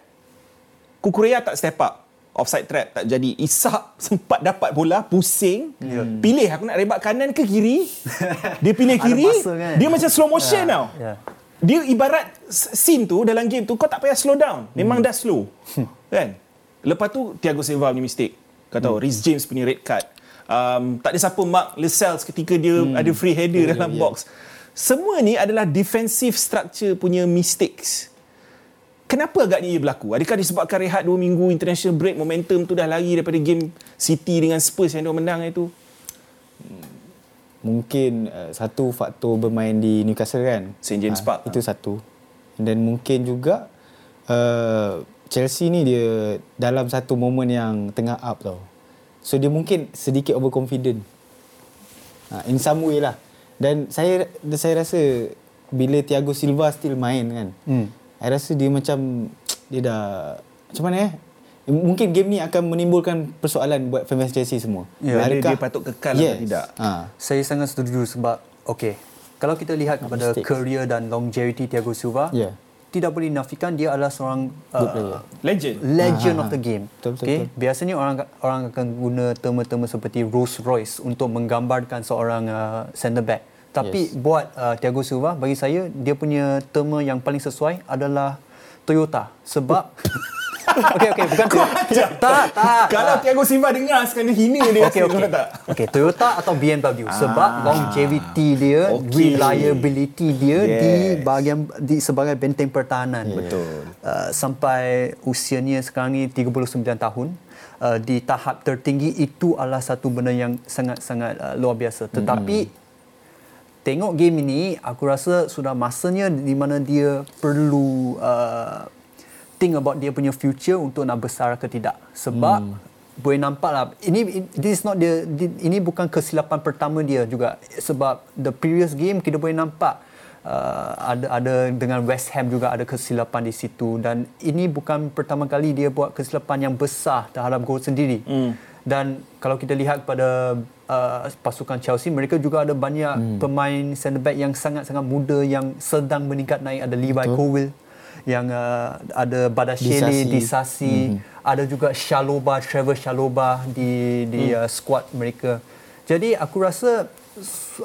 Kukurea tak step up. Offside trap tak jadi. Isak sempat dapat bola, pusing. Yeah. Pilih aku nak rebak kanan ke kiri. Dia pilih kiri. masa kan? Dia macam slow motion Ya, tau. ya. Dia ibarat scene tu dalam game tu kau tak payah slow down. Memang dah slow. kan? Lepas tu Thiago Silva punya mistake. Kau tahu Rhys James punya red card. Um, tak ada siapa mark Lascelles ketika dia ada free header dalam box. Semua ni adalah defensive structure punya mistakes. Kenapa agaknya ia berlaku? Adakah disebabkan rehat 2 minggu international break momentum tu dah lari daripada game City dengan Spurs yang dia menang itu? Mungkin uh, satu faktor bermain di Newcastle kan. St. James Ah, Park. Itu satu. Dan mungkin juga uh, Chelsea ni dia dalam satu momen yang tengah up tau. So dia mungkin sedikit overconfident. Ha, in some way lah. Dan saya saya rasa bila Thiago Silva still main kan. Hmm. Saya rasa dia macam dia dah macam mana eh? Mungkin game ni akan menimbulkan persoalan buat fans Chelsea semua. Ya, dia- dia patut kekal atau tidak? Ha. Saya sangat setuju sebab okey, kalau kita lihat kepada mistakes. career dan longevity Thiago Silva, Ya. tidak boleh dinafikan dia adalah seorang uh, Legend. legend Ah, of the game. betul, betul, okay? betul. Biasanya orang orang akan guna terma-terma seperti Rolls Royce untuk menggambarkan seorang uh, centre back. Tapi Yes. buat uh, Thiago Silva bagi saya dia punya terma yang paling sesuai adalah Toyota sebab Okey okey bukan tu. tak tak. Kalau Thiago Silva dengar sekarang dia hina dia. Okey rasa, okey. tak? Toyota atau BMW sebab longevity dia, Ah. Okey. reliability dia Yes. di bahagian di sebagai benteng pertahanan. Betul. Uh, sampai usianya sekarang ni 39 tahun uh, di tahap tertinggi itu adalah satu benda yang sangat-sangat uh, luar biasa. Tetapi tengok game ini aku rasa sudah masanya di mana dia perlu uh, think about dia punya future untuk nak besar ke tidak sebab hmm. boleh nampak lah ini this is not dia ini bukan kesilapan pertama dia juga sebab the previous game kita boleh nampak uh, ada ada dengan West Ham juga ada kesilapan di situ dan ini bukan pertama kali dia buat kesilapan yang besar terhadap gol sendiri hmm. Dan kalau kita lihat pada uh, pasukan Chelsea mereka juga ada banyak hmm. pemain centre back yang sangat-sangat muda yang sedang meningkat naik ada Levi Colwill yang uh, ada Badashele, Disasi. Disasi, mm-hmm. ada juga Shaloba, Trevor Shaloba di di mm. uh, squad mereka. Jadi aku rasa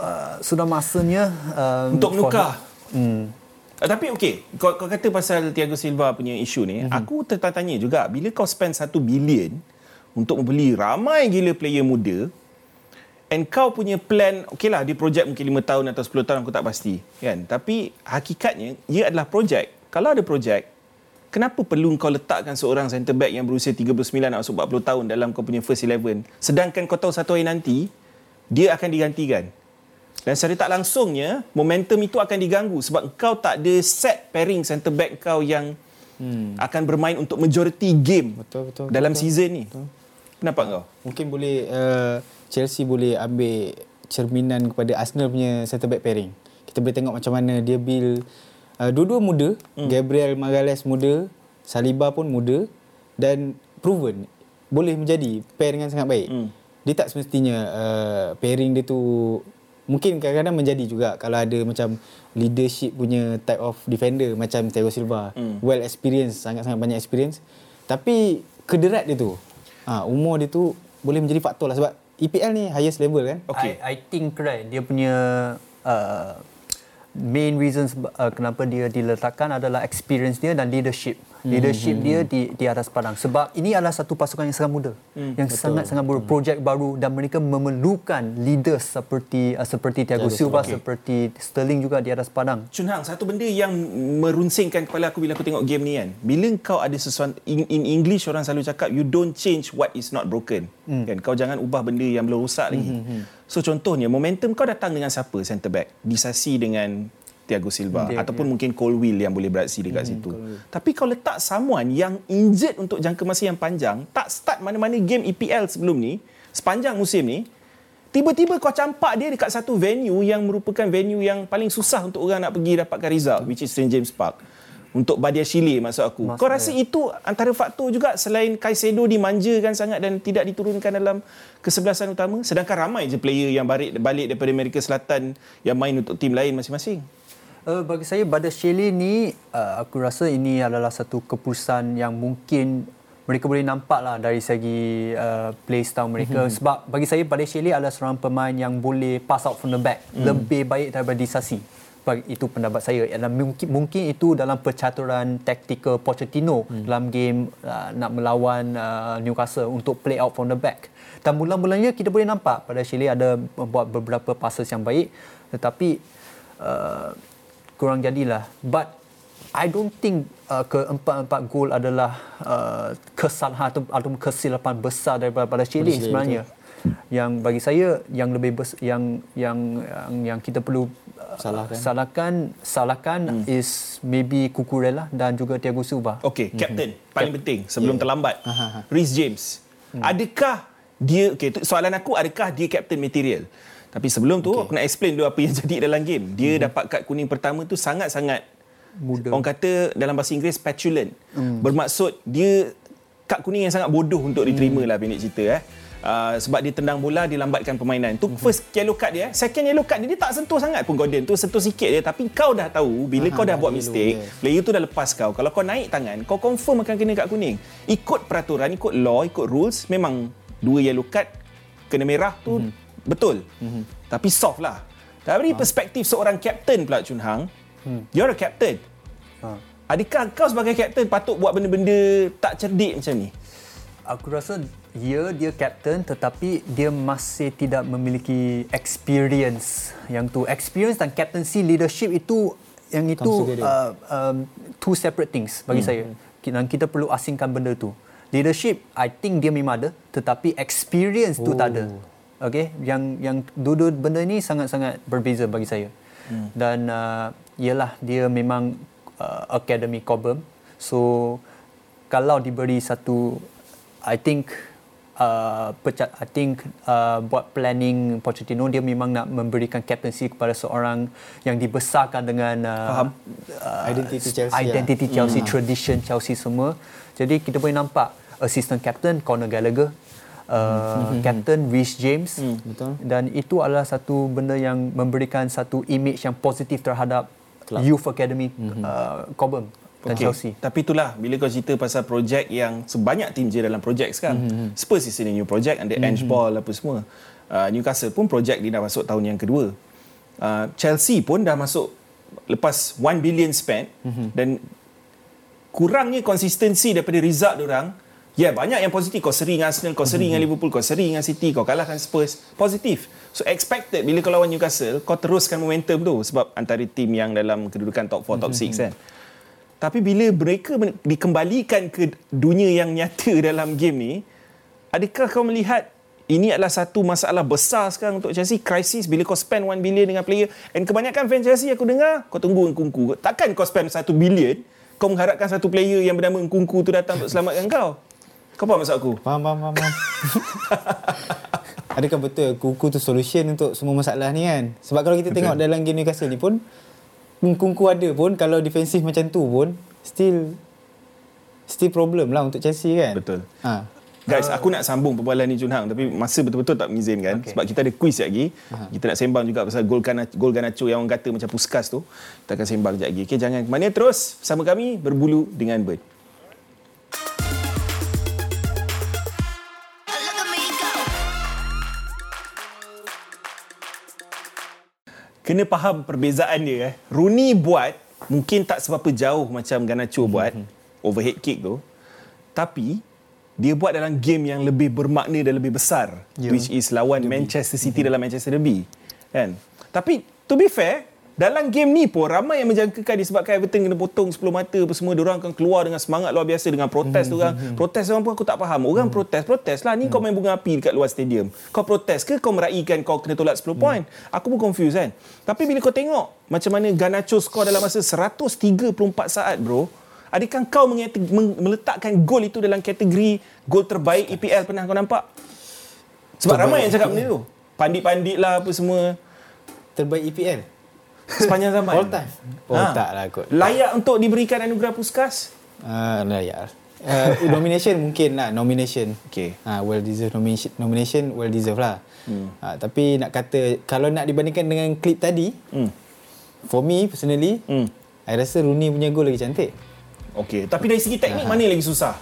uh, sudah masanya um, Untuk menukar. Hmm. Uh, tapi okey, kau, kau kata pasal Thiago Silva punya isu ni, mm-hmm. aku tertanya juga bila kau spend 1 bilion untuk membeli ramai gila player muda and kau punya plan, okeylah dia projek mungkin 5 tahun atau 10 tahun aku tak pasti, kan? Tapi hakikatnya ia adalah projek. Kalau ada projek, kenapa perlu kau letakkan seorang centre back yang berusia 39 atau 40 tahun dalam kau punya first 11 sedangkan kau tahu satu hari nanti dia akan digantikan. Dan secara tak langsungnya, momentum itu akan diganggu sebab kau tak ada set pairing centre back kau yang hmm. akan bermain untuk majority game Betul, betul, dalam betul. season ni. Pendapat kau? Mungkin boleh uh, Chelsea boleh ambil cerminan kepada Arsenal punya centre back pairing. Kita boleh tengok macam mana dia build uh, dua-dua muda, hmm. Gabriel Magalhaes muda, Saliba pun muda dan proven boleh menjadi pair dengan sangat baik. Hmm. Dia tak semestinya uh, pairing dia tu mungkin kadang-kadang menjadi juga kalau ada macam leadership punya type of defender macam Thiago Silva, hmm. well experienced, sangat-sangat banyak experience. Tapi kederat dia tu. Ha, umur dia tu boleh menjadi faktor lah sebab EPL ni highest level kan. Okay. I, I think right dia punya uh, main reasons uh, kenapa dia diletakkan adalah experience dia dan leadership. Leadership hmm. dia di di atas padang sebab ini adalah satu pasukan yang sangat muda hmm. yang sangat-sangat baru projek baru dan mereka memerlukan leaders seperti uh, seperti Thiago Silva okay. seperti Sterling juga di atas padang. Chun Hang, satu benda yang merunsingkan kepala aku bila aku tengok game ni kan. Bila kau ada sesuatu in, in English orang selalu cakap you don't change what is not broken. Hmm. Kan kau jangan ubah benda yang belum rosak lagi. Hmm. hmm. So contohnya momentum kau datang dengan siapa centre back? Disasi dengan Thiago Silva dia, ataupun dia. mungkin Colwill yang boleh beraksi dekat hmm, situ. Colwill. Tapi kalau letak someone yang injured untuk jangka masa yang panjang, tak start mana-mana game EPL sebelum ni, sepanjang musim ni, tiba-tiba kau campak dia dekat satu venue yang merupakan venue yang paling susah untuk orang nak pergi dapatkan result, which is St James Park. Untuk Badia Chile maksud aku. Maksud kau rasa itu antara faktor juga selain Kaisedo dimanjakan sangat dan tidak diturunkan dalam kesebelasan utama? Sedangkan ramai je player yang balik, balik daripada Amerika Selatan yang main untuk tim lain masing-masing. Uh, bagi saya Badas Shelley ni uh, aku rasa ini adalah satu keputusan yang mungkin mereka boleh nampak lah dari segi uh, play style mereka mm-hmm. sebab bagi saya Badas Shelley adalah seorang pemain yang boleh pass out from the back mm. lebih baik daripada Disasi itu pendapat saya dan mungkin mungkin itu dalam percaturan taktikal Pochettino mm. dalam game uh, nak melawan uh, Newcastle untuk play out from the back dan mula-mulanya kita boleh nampak pada Shelley ada membuat beberapa passes yang baik tetapi uh, kurang jadilah but I don't think uh, keempat-empat gol adalah uh, kesalahan atau, atau kesilapan besar daripada Chile sebenarnya yang bagi saya yang lebih bes, yang yang yang yang kita perlu uh, salahkan salahkan, salahkan hmm. is maybe Kukurela dan juga Thiago Silva. Okey, hmm. captain hmm. paling Cap- penting sebelum yeah. terlambat. Rhys James. Hmm. Adakah dia okey soalan aku adakah dia captain material? Tapi sebelum tu okay. aku nak explain dulu apa yang jadi dalam game. Dia mm-hmm. dapat kad kuning pertama tu sangat-sangat muda. Orang kata dalam bahasa Inggeris petulant. Mm. Bermaksud dia kad kuning yang sangat bodoh untuk diterima mm. lah pendek cerita eh. Uh, sebab dia tendang bola dia lambatkan permainan. Tu mm-hmm. first yellow card dia, second yellow card dia dia tak sentuh sangat pun Gordon. Tu sentuh sikit je tapi kau dah tahu bila Aha, kau dah buat mistake, yeah. player tu dah lepas kau. Kalau kau naik tangan, kau confirm akan kena kad kuning. Ikut peraturan, ikut law, ikut rules memang dua yellow card kena merah tu mm-hmm Betul. Mm-hmm. Tapi soft lah. Dari ha. perspektif seorang kapten pula Chun Hang, hmm. you're a captain. Ha. Adakah kau sebagai kapten patut buat benda-benda tak cerdik macam ni? Aku rasa ya dia captain tetapi dia masih tidak memiliki experience yang tu experience dan captaincy leadership itu yang itu uh, um, two separate things bagi hmm. saya dan kita perlu asingkan benda tu leadership I think dia memang ada tetapi experience oh. tu tak ada okey yang yang dua-dua benda ni sangat-sangat berbeza bagi saya hmm. dan uh, ialah dia memang uh, academy Cobham so kalau diberi satu i think uh, pecat i think uh, buat planning Pochettino dia memang nak memberikan captaincy kepada seorang yang dibesarkan dengan uh, uh, identity Chelsea identity ya. Chelsea hmm. tradition Chelsea semua jadi kita boleh nampak assistant captain Conor Gallagher uh, Captain Rhys James hmm. betul dan itu adalah satu benda yang memberikan satu image yang positif terhadap Club. Youth Academy hmm. uh, Cobham dan okay. Chelsea. Tapi itulah bila kau cerita pasal projek yang sebanyak tim je dalam projek sekarang. Mm-hmm. Spurs is in a new project under mm-hmm. Ange Ball apa semua. Uh, Newcastle pun projek dia dah masuk tahun yang kedua. Uh, Chelsea pun dah masuk lepas 1 billion spent mm-hmm. dan kurangnya konsistensi daripada result orang Ya, yeah, banyak yang positif. Kau seri dengan Arsenal, kau seri dengan Liverpool, kau seri dengan City, kau kalahkan Spurs. Positif. So, expected bila kau lawan Newcastle, kau teruskan momentum tu. Sebab antara tim yang dalam kedudukan top 4, top 6 kan. Tapi bila mereka dikembalikan ke dunia yang nyata dalam game ni, adakah kau melihat ini adalah satu masalah besar sekarang untuk Chelsea krisis bila kau spend 1 billion dengan player and kebanyakan fan Chelsea aku dengar kau tunggu Nkunku takkan kau spend 1 billion kau mengharapkan satu player yang bernama Nkunku tu datang untuk selamatkan kau kau faham maksud aku? Faham, faham, faham. faham. adakah betul Kunku tu solution untuk semua masalah ni kan? Sebab kalau kita tengok dalam game Newcastle ni pun Kunku ada pun kalau defensif macam tu pun still still problem lah untuk Chelsea kan? Betul. Ha. Guys, aku nak sambung perbualan ni Jun Hang tapi masa betul-betul tak mengizinkan okay. sebab kita ada quiz lagi. Kita nak sembang juga pasal gol Ganacho, gol Ganacho yang orang kata macam puskas tu. Kita akan sembang sekejap lagi. Okey, jangan ke mana terus bersama kami berbulu dengan Bird. Kena faham perbezaan dia eh. Rooney buat mungkin tak seberapa jauh macam Ganacho buat overhead kick tu. Tapi dia buat dalam game yang lebih bermakna dan lebih besar yeah. which is lawan Derby. Manchester City dalam Manchester Derby. Kan? Tapi to be fair, dalam game ni pun ramai yang menjangkakan disebabkan Everton kena potong 10 mata apa semua diorang akan keluar dengan semangat luar biasa dengan protes tu orang. Protes orang pun aku tak faham. Orang protes, protes lah. Ni kau main bunga api dekat luar stadium. Kau protes ke kau meraihkan kau kena tolak 10 poin? Aku pun confused kan. Tapi bila kau tengok macam mana Garnacho skor dalam masa 134 saat bro. Adakah kau meletakkan gol itu dalam kategori gol terbaik EPL pernah kau nampak? Sebab ramai yang cakap benda tu. Pandit-pandit lah apa semua Terbaik EPL. Sepanjang zaman. All time. Oh, Ha. tak lah kot. Layak untuk diberikan anugerah Puskas? Uh, layak. Uh, nomination mungkin lah nomination. Okey. Ha, well deserved nomination, nomination well deserved lah. Hmm. Ha, tapi nak kata kalau nak dibandingkan dengan klip tadi, Hmm. for me personally, Hmm. I rasa Rooney punya gol lagi cantik. Okey, tapi dari segi teknik mana yang lagi susah?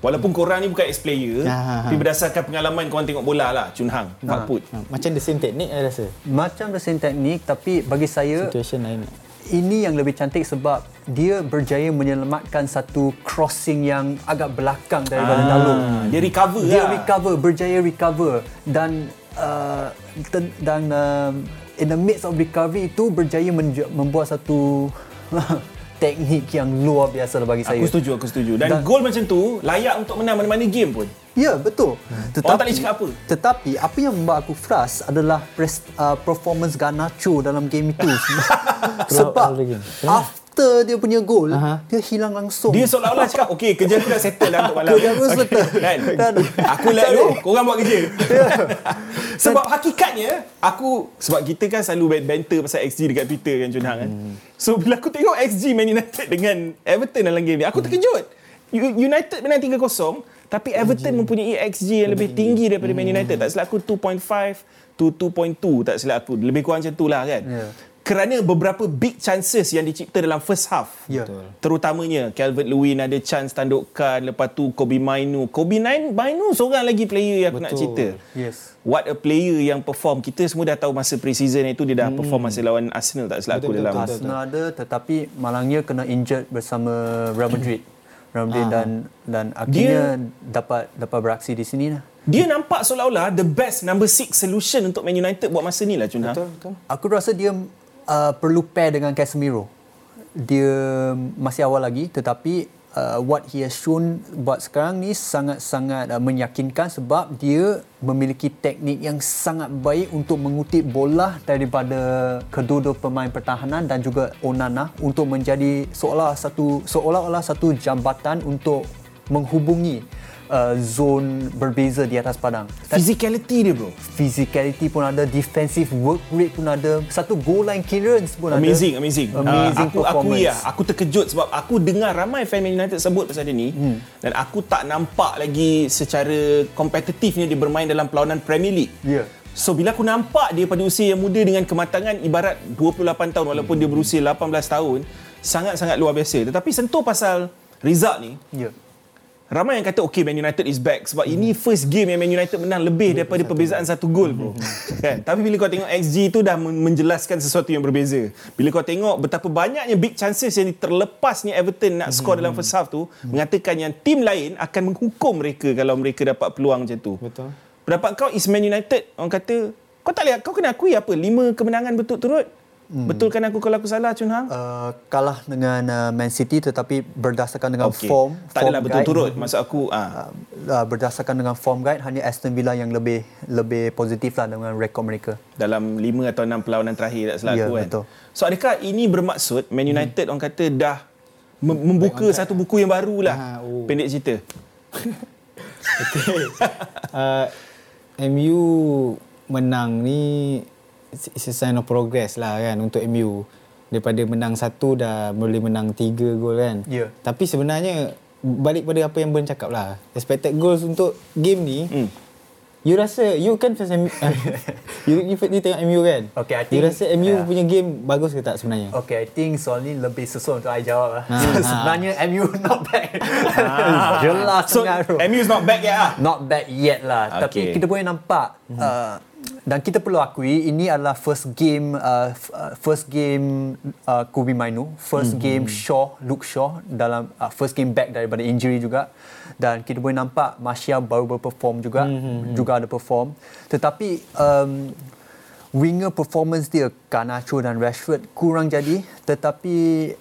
Walaupun korang ni bukan ex-player, Ha, ha, ha. tapi berdasarkan pengalaman korang tengok bola lah, Chun Hang, Mak Put. Ha, macam the same technique I rasa. Macam the same teknik tapi bagi saya Situation lain. ini yang lebih cantik sebab dia berjaya menyelamatkan satu crossing yang agak belakang daripada Dalot. Ah, dia recover Dia lah. recover, berjaya recover dan uh, ten- dan uh, in the midst of recovery itu berjaya menj- membuat satu teknik yang luar biasa lah bagi saya. Aku setuju, aku setuju. Dan, Dan- gol macam tu layak untuk menang mana-mana game pun. Ya, betul. Hmm. Orang tak boleh cakap apa. Tetapi apa yang membuat aku frust adalah pres, uh, performance Garnacho dalam game itu. Sebab. Kenapa? After dia punya gol, Aha. dia hilang langsung. Dia seolah-olah cakap, okey, kerja aku dah settle lah untuk malam. Kerja aku settle. Kan? Dan- Aku let you, korang buat kerja. sebab hakikatnya, aku, sebab kita kan selalu banter pasal XG dekat Twitter kan, Jun Hang kan. So, bila aku tengok XG Man United dengan Everton dalam game ni, aku terkejut. U- United menang 3-0, tapi Everton mempunyai XG yang lebih tinggi daripada Man United. Tak silap aku 2.5 to 2.2 tak silap aku. Lebih kurang macam tu lah kan. Ya. Kerana beberapa big chances yang dicipta dalam first half. Ya. Terutamanya Calvert Lewin ada chance tandukan lepas tu Kobe Mainu. Kobe Mainu, Mainu seorang lagi player yang aku nak Betul. cerita. Yes. What a player yang perform. Kita semua dah tahu masa pre-season itu dia dah Hmm. perform masa lawan Arsenal tak silap aku Betul, dalam. betul, Arsenal ada tetapi malangnya kena injured bersama Real Madrid. Real Madrid dan dan akhirnya dapat dapat beraksi di sini lah. Dia nampak seolah-olah the best number six solution untuk Man United buat masa ni lah Cun Hang. betul. Aku rasa dia uh, perlu pair dengan Casemiro. Dia masih awal lagi tetapi uh, what he has shown buat sekarang ni sangat-sangat uh, meyakinkan sebab dia memiliki teknik yang sangat baik untuk mengutip bola daripada kedua-dua pemain pertahanan dan juga Onana untuk menjadi seolah satu seolah-olah satu jambatan untuk menghubungi uh, zon berbeza di atas padang. Dan Physicality dia bro. physicality pun ada, defensive work rate pun ada, satu goal line clearance pun Amazing, ada. amazing. Amazing Uh, aku aku performance. ya, aku terkejut sebab aku dengar ramai fan Man United sebut pasal dia ni hmm. dan aku tak nampak lagi secara kompetitifnya dia bermain dalam perlawanan Premier League. Ya. So bila aku nampak dia pada usia yang muda dengan kematangan ibarat 28 tahun walaupun dia berusia 18 tahun, sangat-sangat luar biasa. Tetapi sentuh pasal result ni, Ya. Ramai yang kata okay Man United is back sebab ini first game yang Man United menang lebih daripada perbezaan satu gol bro. kan? Tapi bila kau tengok XG tu dah men- menjelaskan sesuatu yang berbeza. Bila kau tengok betapa banyaknya big chances yang terlepasnya Everton nak score dalam first half tu mengatakan yang tim lain akan menghukum mereka kalau mereka dapat peluang macam tu. Betul. Pendapat kau is Man United orang kata kau tak lihat kau kena akui apa lima kemenangan berturut-turut. Hmm. Betulkan aku kalau aku salah Chun Hang? Uh, kalah dengan uh, Man City tetapi berdasarkan dengan Okey. form Tak adalah berturut-turut guide, maksud aku ah. uh, berdasarkan dengan form guide hanya Aston Villa yang lebih lebih positif lah dengan rekod mereka. dalam 5 atau 6 perlawanan terakhir tak salah Ya, aku kan. betul. So adakah ini bermaksud Man United hmm. orang kata dah mem- membuka satu buku yang baru lah. Ah, oh. Pendek cerita. Okay. uh, MU menang ni it's a sign of progress lah kan untuk MU. Daripada menang satu dah boleh menang tiga gol kan. Ya. Tapi sebenarnya balik pada apa yang Ben cakap lah. Expected goals untuk game ni. Hmm. You rasa you kan fans MU you, you, you tengok MU kan? Okay, I You think- rasa MU yeah. punya game bagus ke tak sebenarnya? Okay, I think soal ni lebih susun untuk I jawab lah. Ha, Sebenarnya MU not back. Jelas So, tu. MU is not back yet ah. Not back yet lah. Okay. Tapi kita boleh nampak uh, dan kita perlu akui ini adalah first game uh, uh, first game uh, Kobe Mainu, first game Shaw, Luke Shaw dalam uh, first game back daripada injury juga. Dan kita boleh nampak Martial baru berperform juga. Juga ada perform. Tetapi um, winger performance dia Garnacho dan Rashford kurang jadi tetapi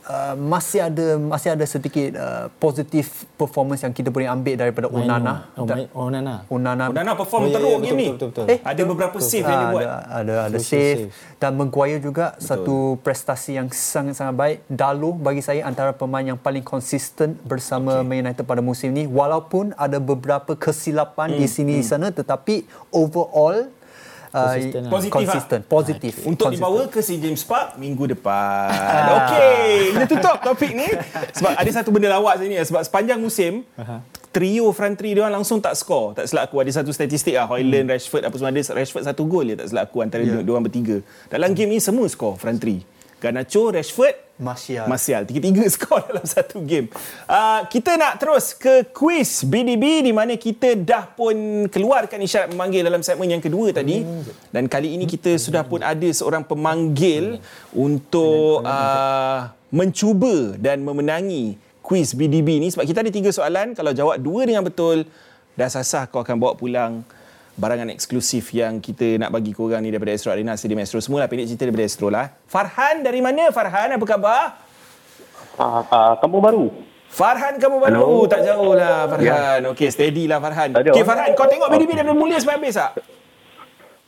uh, masih ada masih ada sedikit uh, positif performance yang kita boleh ambil daripada Onana. Oh, main- oh, Nana. Onana Onana Oh, perform ya, teruk ya, game betul, ni. betul, betul, Eh, Ada beberapa save yang dia Ah, buat. Ada ada, ada save save. dan Maguire juga Betul. satu prestasi yang sangat-sangat baik. Dalo bagi saya antara pemain yang paling konsisten bersama okay. Man United pada musim ni walaupun ada beberapa kesilapan Hmm, di sini di sana tetapi overall Konsisten lah. Positif, konsisten, positif. Untuk Konsisten. dibawa ke SEA Games Park minggu depan. Okey, kita tutup topik ni. Sebab ada satu benda lawak sini ya. Sebab sepanjang musim, trio front three dia orang langsung tak skor. Tak silap aku ada satu statistik lah. Hoyland, Rashford apa semua ada. Rashford satu gol je tak silap aku antara yeah. dia orang bertiga. Dalam game ni semua skor front three. Garnacho, Rashford, Martial. Martial. Tiga-tiga skor dalam satu game. Uh, kita nak terus ke quiz BDB di mana kita dah pun keluarkan isyarat memanggil dalam segmen yang kedua tadi. Dan kali ini kita sudah pun ada seorang pemanggil untuk uh, mencuba dan memenangi quiz BDB ni. Sebab kita ada tiga soalan. Kalau jawab dua dengan betul, dah sasah kau akan bawa pulang barangan eksklusif yang kita nak bagi korang ni daripada Astro Arena Stadium Astro. Semualah pendek cerita daripada Astro lah. Farhan dari mana Farhan? Apa khabar? Ah, ah, kampung baru. Farhan kamu baru. Hello. Tak jauh lah Farhan. Ya. Okey, steady lah Farhan. Okey Farhan, kau tengok BDB daripada mula sampai habis tak?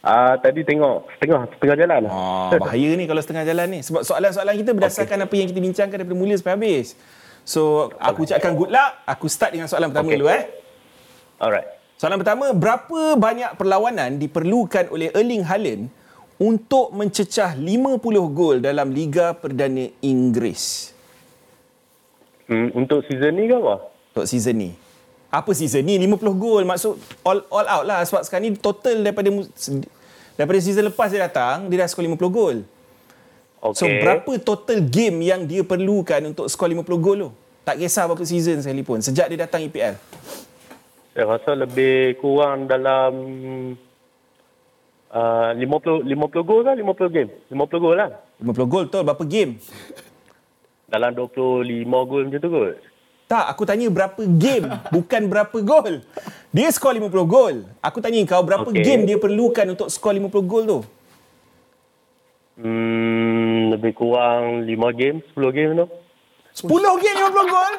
Ah, tadi tengok setengah setengah jalan. Ah, bahaya ni kalau setengah jalan ni. Sebab soalan-soalan kita berdasarkan okay. apa yang kita bincangkan daripada mula sampai habis. So, aku ucapkan good luck. Aku start dengan soalan pertama Okay. dulu eh. Alright. Soalan pertama, berapa banyak perlawanan diperlukan oleh Erling Haaland untuk mencecah 50 gol dalam Liga Perdana Inggeris Hmm, untuk season ni ke apa? untuk season ni? Apa season ni? 50 gol maksud all all out lah sebab sekarang ni total daripada daripada season lepas dia datang dia dah skor 50 gol. Okay. So berapa total game yang dia perlukan untuk skor 50 gol tu? Tak kisah berapa season sekalipun sejak dia datang EPL. Saya rasa lebih kurang dalam uh, 50 50 gol kan 50 game. 50 gol lah. 50 gol betul berapa game? Dalam 25 gol macam tu kot. Tak, aku tanya berapa game, bukan berapa gol. Dia skor 50 gol. Aku tanya kau berapa Okey. game dia perlukan untuk skor 50 gol tu? Hmm, lebih kurang 5 game, 10 game tu. 10 game 50 gol?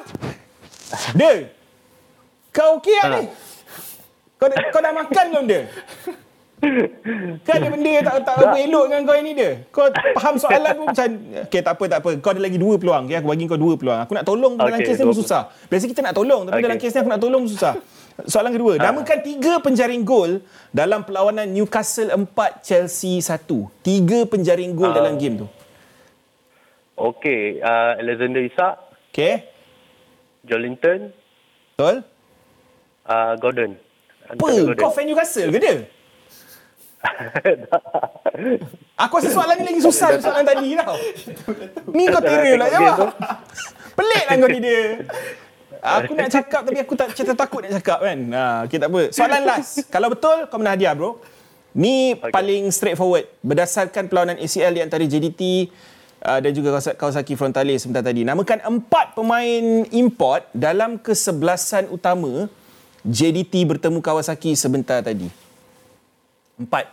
Dia. Kau okey tak ni? Kau, dah- kau dah makan belum dia? Kan ada benda yang tak, tak apa elok dengan kau ini dia. Kau faham soalan pun macam, okay tak apa, tak apa. Kau ada lagi dua peluang. Okay, aku bagi kau dua peluang. Aku nak tolong okay, dalam kes ni susah. Biasa kita nak tolong, tapi Okey. dalam kes ni aku nak tolong susah. Soalan kedua, namakan tiga penjaring gol dalam perlawanan Newcastle 4 Chelsea 1. Tiga penjaring gol dalam game tu. Okey, uh, Alexander Isak, Okay? Jolinton, Betul? Uh, Gordon. Apa? Kau fan Newcastle ke dia? Aku rasa soalan ni lagi susah daripada soalan tadi tau. Ni kau tera lah jawab. Pelik lah kau ni dia. Aku nak cakap tapi aku tak cerita takut nak cakap kan. Ha, okay, tak apa. Soalan last. Kalau betul, kau menang hadiah bro. Ni okay. paling straightforward. Berdasarkan perlawanan ACL di antara JDT uh, dan juga Kawasa- Kawasaki Frontale sebentar tadi. Namakan empat pemain import dalam kesebelasan utama JDT bertemu Kawasaki sebentar tadi. Empat.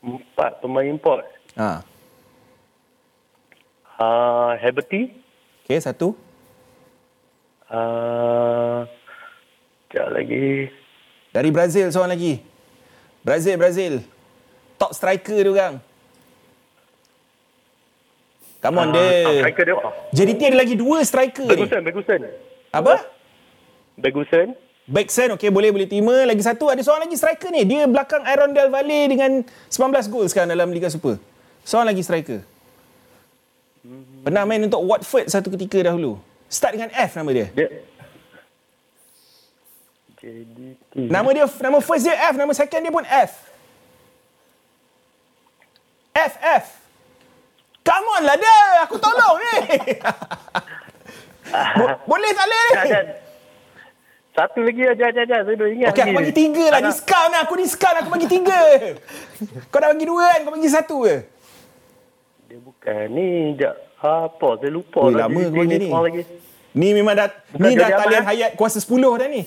Empat pemain import. Ha. Uh, Haberty, Okay, satu. uh, sekejap lagi. Dari Brazil seorang lagi. Brazil, Brazil. Top striker dia orang. Come on, Ah, dia. striker dia? JDT ada lagi dua striker ni. Beguson, Beguson. Apa? Beguson. Backson okey boleh boleh terima. Lagi satu ada seorang lagi striker ni. Dia belakang Aaron Del Valle dengan 19 gol sekarang dalam Liga Super. Seorang lagi striker. Pernah main untuk Watford satu ketika dahulu. Start dengan F nama dia. Dia JDT. Nama dia nama first dia F, nama second dia pun F. F F. Come on lah dia, aku tolong ni. Bo- boleh tak boleh? Jad. Satu lagi aja aja aja. Saya dah ingat. Okey, aku bagi tiga lah. Anak- Discount lah. Aku discount. Aku bagi tiga. Kau dah bagi dua kan? Kau bagi satu ke? Dia bukan ni. Jap. Apa? Saya lupa Ui, lah. lama kau bagi ni. lagi. Ni memang dah, Bukan ni dah talian Ahmad, hayat kuasa 10 dah ni.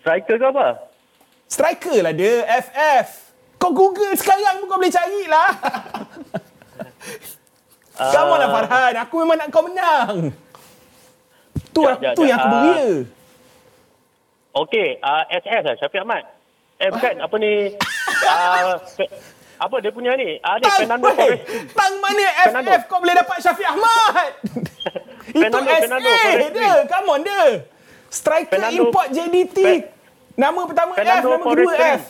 Striker ke apa? Striker lah dia. FF. Kau Google sekarang pun kau boleh cari lah. Come on lah Farhan. Aku memang nak kau menang. Tu, Jap, jap, tu jap. yang aku Ah. beria. Okey. Uh, SS lah. Syafiq Ahmad. Eh bukan. Apa ni? Uh, apa dia punya ni? Ah, ni Tang, Fernando. Torres. Tang mana Fernando. FF kau boleh dapat Syafiq Ahmad? Itu Fernando, SA Fernando Forestry. dia. Come on dia. Striker Fernando- import JDT. Fe- Nama pertama F, Fernando nama kedua Forestry. F.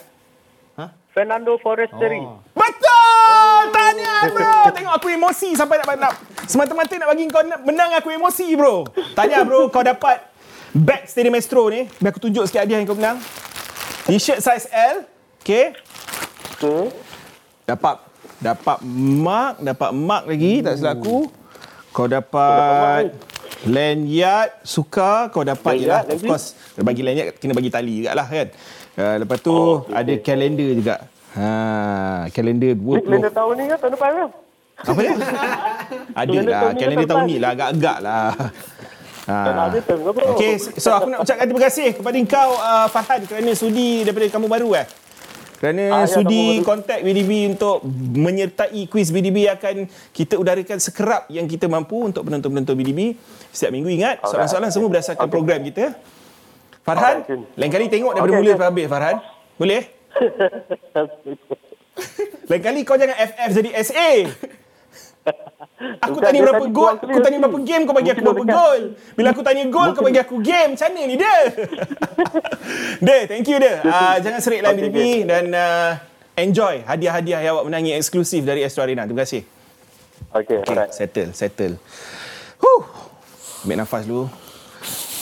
Fernando Foresteri. Oh. Betul! Tahniah bro! Tengok aku emosi sampai nak, nak semata-mata nak bagi kau menang aku emosi bro. Tahniah bro, kau dapat bag Stadium Astro ni. Biar aku tunjuk sikit hadiah yang kau menang. T-shirt size L. Okay. Okay. Dapat dapat mark, dapat mark lagi tak silap aku. Kau dapat lanyard suka, kau dapat Lanyard je lah. Of course, bagi lanyard kena bagi tali juga lah kan. Uh, lepas tu Oh, okey, ada okey. kalender juga. Ha, kalender Ni 20. kalender tahun ni ke tahun depan ke? Apa dia? Ada Kalender lah. Kalender tahun ni lah. Agak-agak lah. Ha. bro? Okey, so aku nak ucapkan terima kasih kepada kau uh, Farhan kerana sudi daripada kamu baru eh. Kerana Ah, ya, sudi kontak BDB untuk menyertai kuis BDB akan kita udarakan sekerap yang kita mampu untuk penonton-penonton BDB. Setiap minggu ingat, soalan-soalan semua berdasarkan Okay. program kita. Farhan, Jun. lain kali tengok daripada Okay, mula okay. sampai habis Farhan. Boleh? Lain kali kau jangan FF jadi SA. Aku Bukan, tanya berapa gol, aku tanya berapa game kau bagi aku berapa gol. Bila aku tanya gol kau bagi aku game. Macam mana ni dia? Dia, thank you dia. Uh, jangan serik lah Okay, dan uh, enjoy hadiah-hadiah yang awak menangi eksklusif dari Astro Arena. Terima kasih. Okey, Okay, alright. settle, settle. Huh. Ambil nafas dulu.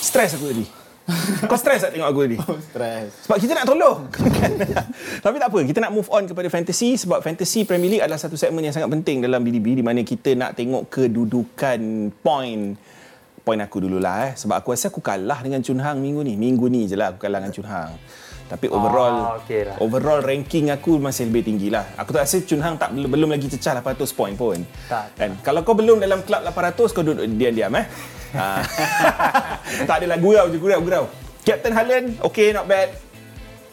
Stres aku tadi. Kau stres tak tengok aku tadi? Stres. Sebab kita nak tolong. Tapi tak apa, kita nak move on kepada fantasy sebab fantasy Premier League adalah satu segmen yang sangat penting dalam BDB di mana kita nak tengok kedudukan point point aku dululah eh sebab aku rasa aku kalah dengan Chun Hang minggu ni. Minggu ni je lah aku kalah dengan Chun Hang. Tapi overall Ah, okey lah. overall ranking aku masih lebih tinggi lah. Aku tak rasa Chun Hang tak belum, lagi cecah 800 point pun. Tak. Kan? Kalau kau belum dalam klub 800 kau duduk diam-diam eh. Tak adalah gurau je gurau gurau. Captain Haaland okay not bad.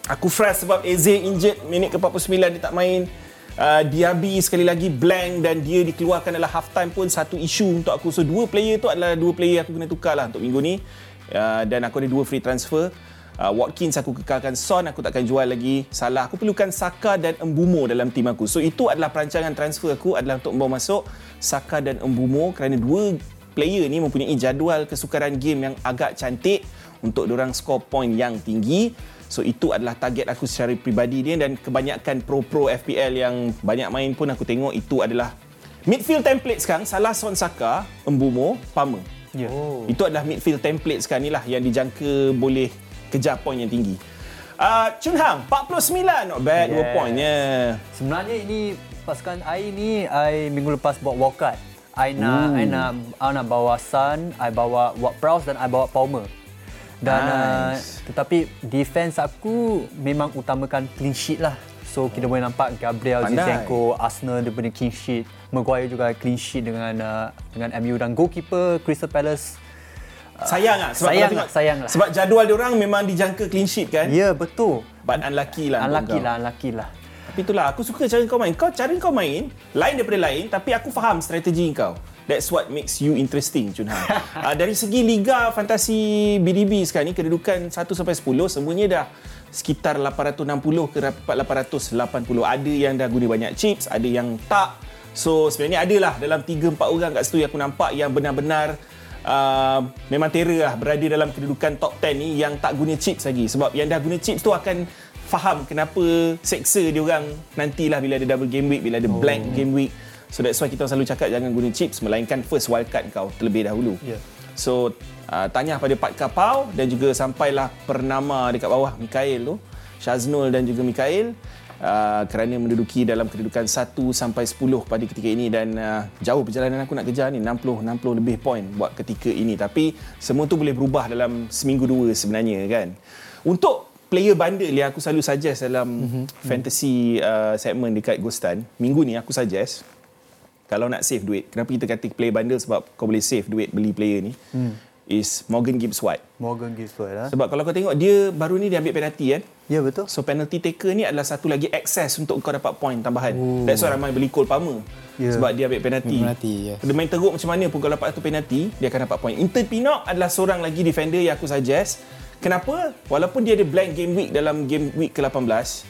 Aku fresh sebab Eze injured minit ke-49 dia tak main. Uh, Diaby sekali lagi blank dan dia dikeluarkan dalam half time pun satu isu untuk aku. So dua player tu adalah dua player aku kena tukar lah untuk minggu ni. Uh, dan aku ada dua free transfer. Uh, Watkins aku kekalkan Son aku takkan jual lagi Salah aku perlukan Saka dan Embumo dalam tim aku So itu adalah perancangan transfer aku adalah untuk membawa masuk Saka dan Embumo kerana dua player ni mempunyai jadual kesukaran game yang agak cantik untuk orang skor point yang tinggi So itu adalah target aku secara peribadi dia dan kebanyakan pro-pro FPL yang banyak main pun aku tengok itu adalah midfield template sekarang Salah Son Saka, Embumo, Palmer. Ya. Oh. Itu adalah midfield template sekarang ni lah yang dijangka boleh kejar point yang tinggi. Uh, Chun Hang, 49 not bad, yeah. 2 Yeah. point ya. Sebenarnya ini pasukan I ni I minggu lepas buat walkout. I nak I nak I nak bawa Sun, I bawa Ward Prowse dan I bawa Palmer. Dan Nice. uh, tetapi defense aku memang utamakan clean sheet lah. So kita boleh nampak Gabriel Pandai. Zinchenko, Arsenal dia punya clean sheet, Maguire juga clean sheet dengan uh, dengan MU dan goalkeeper Crystal Palace Sayang ah sebab sayang kalau lah, sayang lah. Sebab jadual dia orang memang dijangka clean sheet kan. Ya yeah, betul. But unlucky lah. Unlucky lah, unlucky lah. Tapi itulah aku suka cara kau main. Kau cara kau main lain daripada lain tapi aku faham strategi kau. That's what makes you interesting Chun Hang. uh, dari segi liga fantasi BDB sekarang ni kedudukan 1 sampai 10 semuanya dah sekitar 860 ke 880. Ada yang dah guna banyak chips, ada yang tak. So sebenarnya adalah dalam 3 4 orang kat situ yang aku nampak yang benar-benar uh, memang terror lah berada dalam kedudukan top 10 ni yang tak guna chips lagi. Sebab yang dah guna chips tu akan faham kenapa seksa dia orang nantilah bila ada double game week, bila ada blank game week. So that's why kita selalu cakap jangan guna chips melainkan first wildcard kau terlebih dahulu. Ya. So uh, tanya pada Pat Kapau dan juga sampailah pernama dekat bawah Mikael tu, Shaznul dan juga Mikael uh, kerana menduduki dalam kedudukan 1 sampai 10 pada ketika ini dan uh, jauh perjalanan aku nak kejar ni 60 60 lebih poin buat ketika ini tapi semua tu boleh berubah dalam seminggu dua sebenarnya kan. Untuk player bundle yang aku selalu suggest dalam mm-hmm. fantasy uh, segment dekat Ghostan, minggu ni aku suggest kalau nak save duit, kenapa kita kata player bundle sebab kau boleh save duit beli player ni. Hmm. Is Morgan Gibbs White. Morgan Giswold lah. Sebab kalau kau tengok dia baru ni dia ambil penalti kan. Ya betul. So penalty taker ni adalah satu lagi access untuk kau dapat point tambahan. Ooh. That's why ramai beli Cole Palmer. Ya. Sebab dia ambil penalti. Penalti, ya. Dia main teruk macam mana pun kalau dapat satu penalti, dia akan dapat point. Inter Pinnock adalah seorang lagi defender yang aku suggest. Kenapa? Walaupun dia ada blank game week dalam game week ke-18,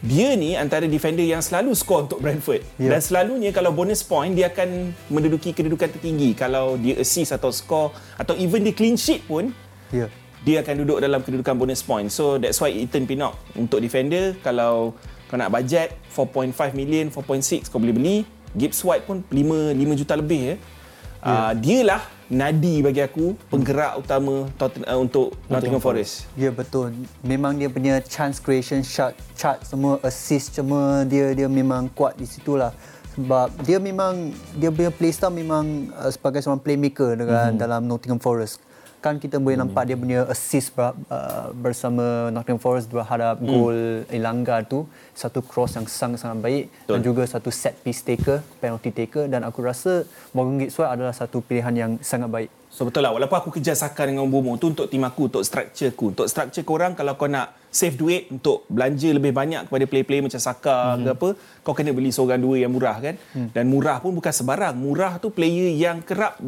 dia ni antara defender yang selalu score untuk Brentford. Ya. Dan selalunya kalau bonus point dia akan menduduki kedudukan tertinggi kalau dia assist atau score atau even dia clean sheet pun Ya. dia akan duduk dalam kedudukan bonus point. So that's why Ethan Pinnock untuk defender kalau kau nak bajet 4.5 million, 4.6 kau boleh beli. Gibbs White pun 5 5 juta lebih ya. Uh, dialah nadi bagi aku penggerak utama Totten, uh, untuk Nottingham Forest. Ya betul. Memang dia punya chance creation shot, chart semua assist semua dia dia memang kuat di situ lah. Sebab dia memang dia punya playstyle memang uh, sebagai seorang playmaker dengan mm-hmm. dalam Nottingham Forest. Kan kita boleh nampak dia punya assist ber, uh, bersama Nottingham Forest berhadap mm. gol Elanga tu satu cross yang sangat-sangat baik Betul. dan juga satu set piece taker, penalty taker dan aku rasa Morgan White adalah satu pilihan yang sangat baik. So betul lah walaupun aku kejar Saka dengan Bomo tu untuk tim aku untuk structure aku untuk structure korang kalau kau nak save duit untuk belanja lebih banyak kepada player-player macam Saka mm-hmm. ke apa kau kena beli seorang dua yang murah kan mm. dan murah pun bukan sebarang murah tu player yang kerap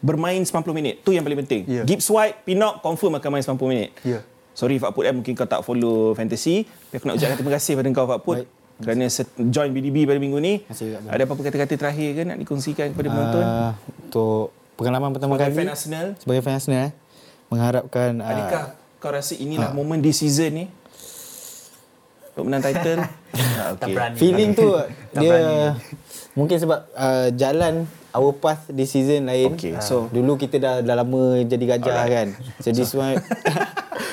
bermain 90 minit tu yang paling penting Ya. Gibbs White Pinnock confirm akan main 90 minit Ya. sorry Fak Put eh, mungkin kau tak follow fantasy tapi aku nak ucapkan terima kasih pada kau Fak Put Baik. kerana join BDB pada minggu ni Bang. ada apa-apa kata-kata terakhir ke nak dikongsikan kepada penonton Uh, untuk pengalaman pertama sebagai kali fan Arsenal sebagai fan Arsenal eh, mengharapkan uh, Adakah kau rasa inilah momen di season ni? Untuk menang title? ha, Tak okay. berani. feeling tu dia berani. mungkin sebab uh, jalan our path di season lain. Okay, Ah, so- dulu kita dah dah lama jadi gajah Alright. kan. So this one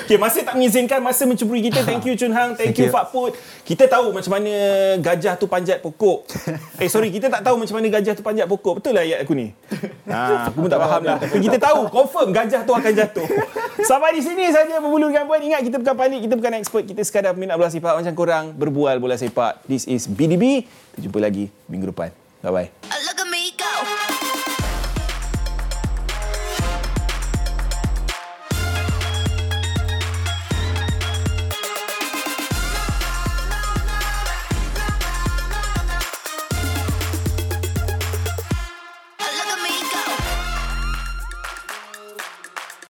Okay, masa tak mengizinkan, masa mencuburi kita. Thank you Chun Hang, thank, Thank you you. Fak Put. Kita tahu macam mana gajah tu panjat pokok. eh sorry, kita tak tahu macam mana gajah tu panjat pokok. Betul lah ayat aku ni? Ha, aku pun tak faham lah. Tapi kita tahu, confirm gajah tu akan jatuh. Sampai di sini saja berbulu dengan puan. Ingat kita bukan panik, kita bukan expert. Kita sekadar peminat bola sepak macam korang. Berbual bola sepak. This is BDB. Kita jumpa lagi minggu depan. Bye-bye. we go.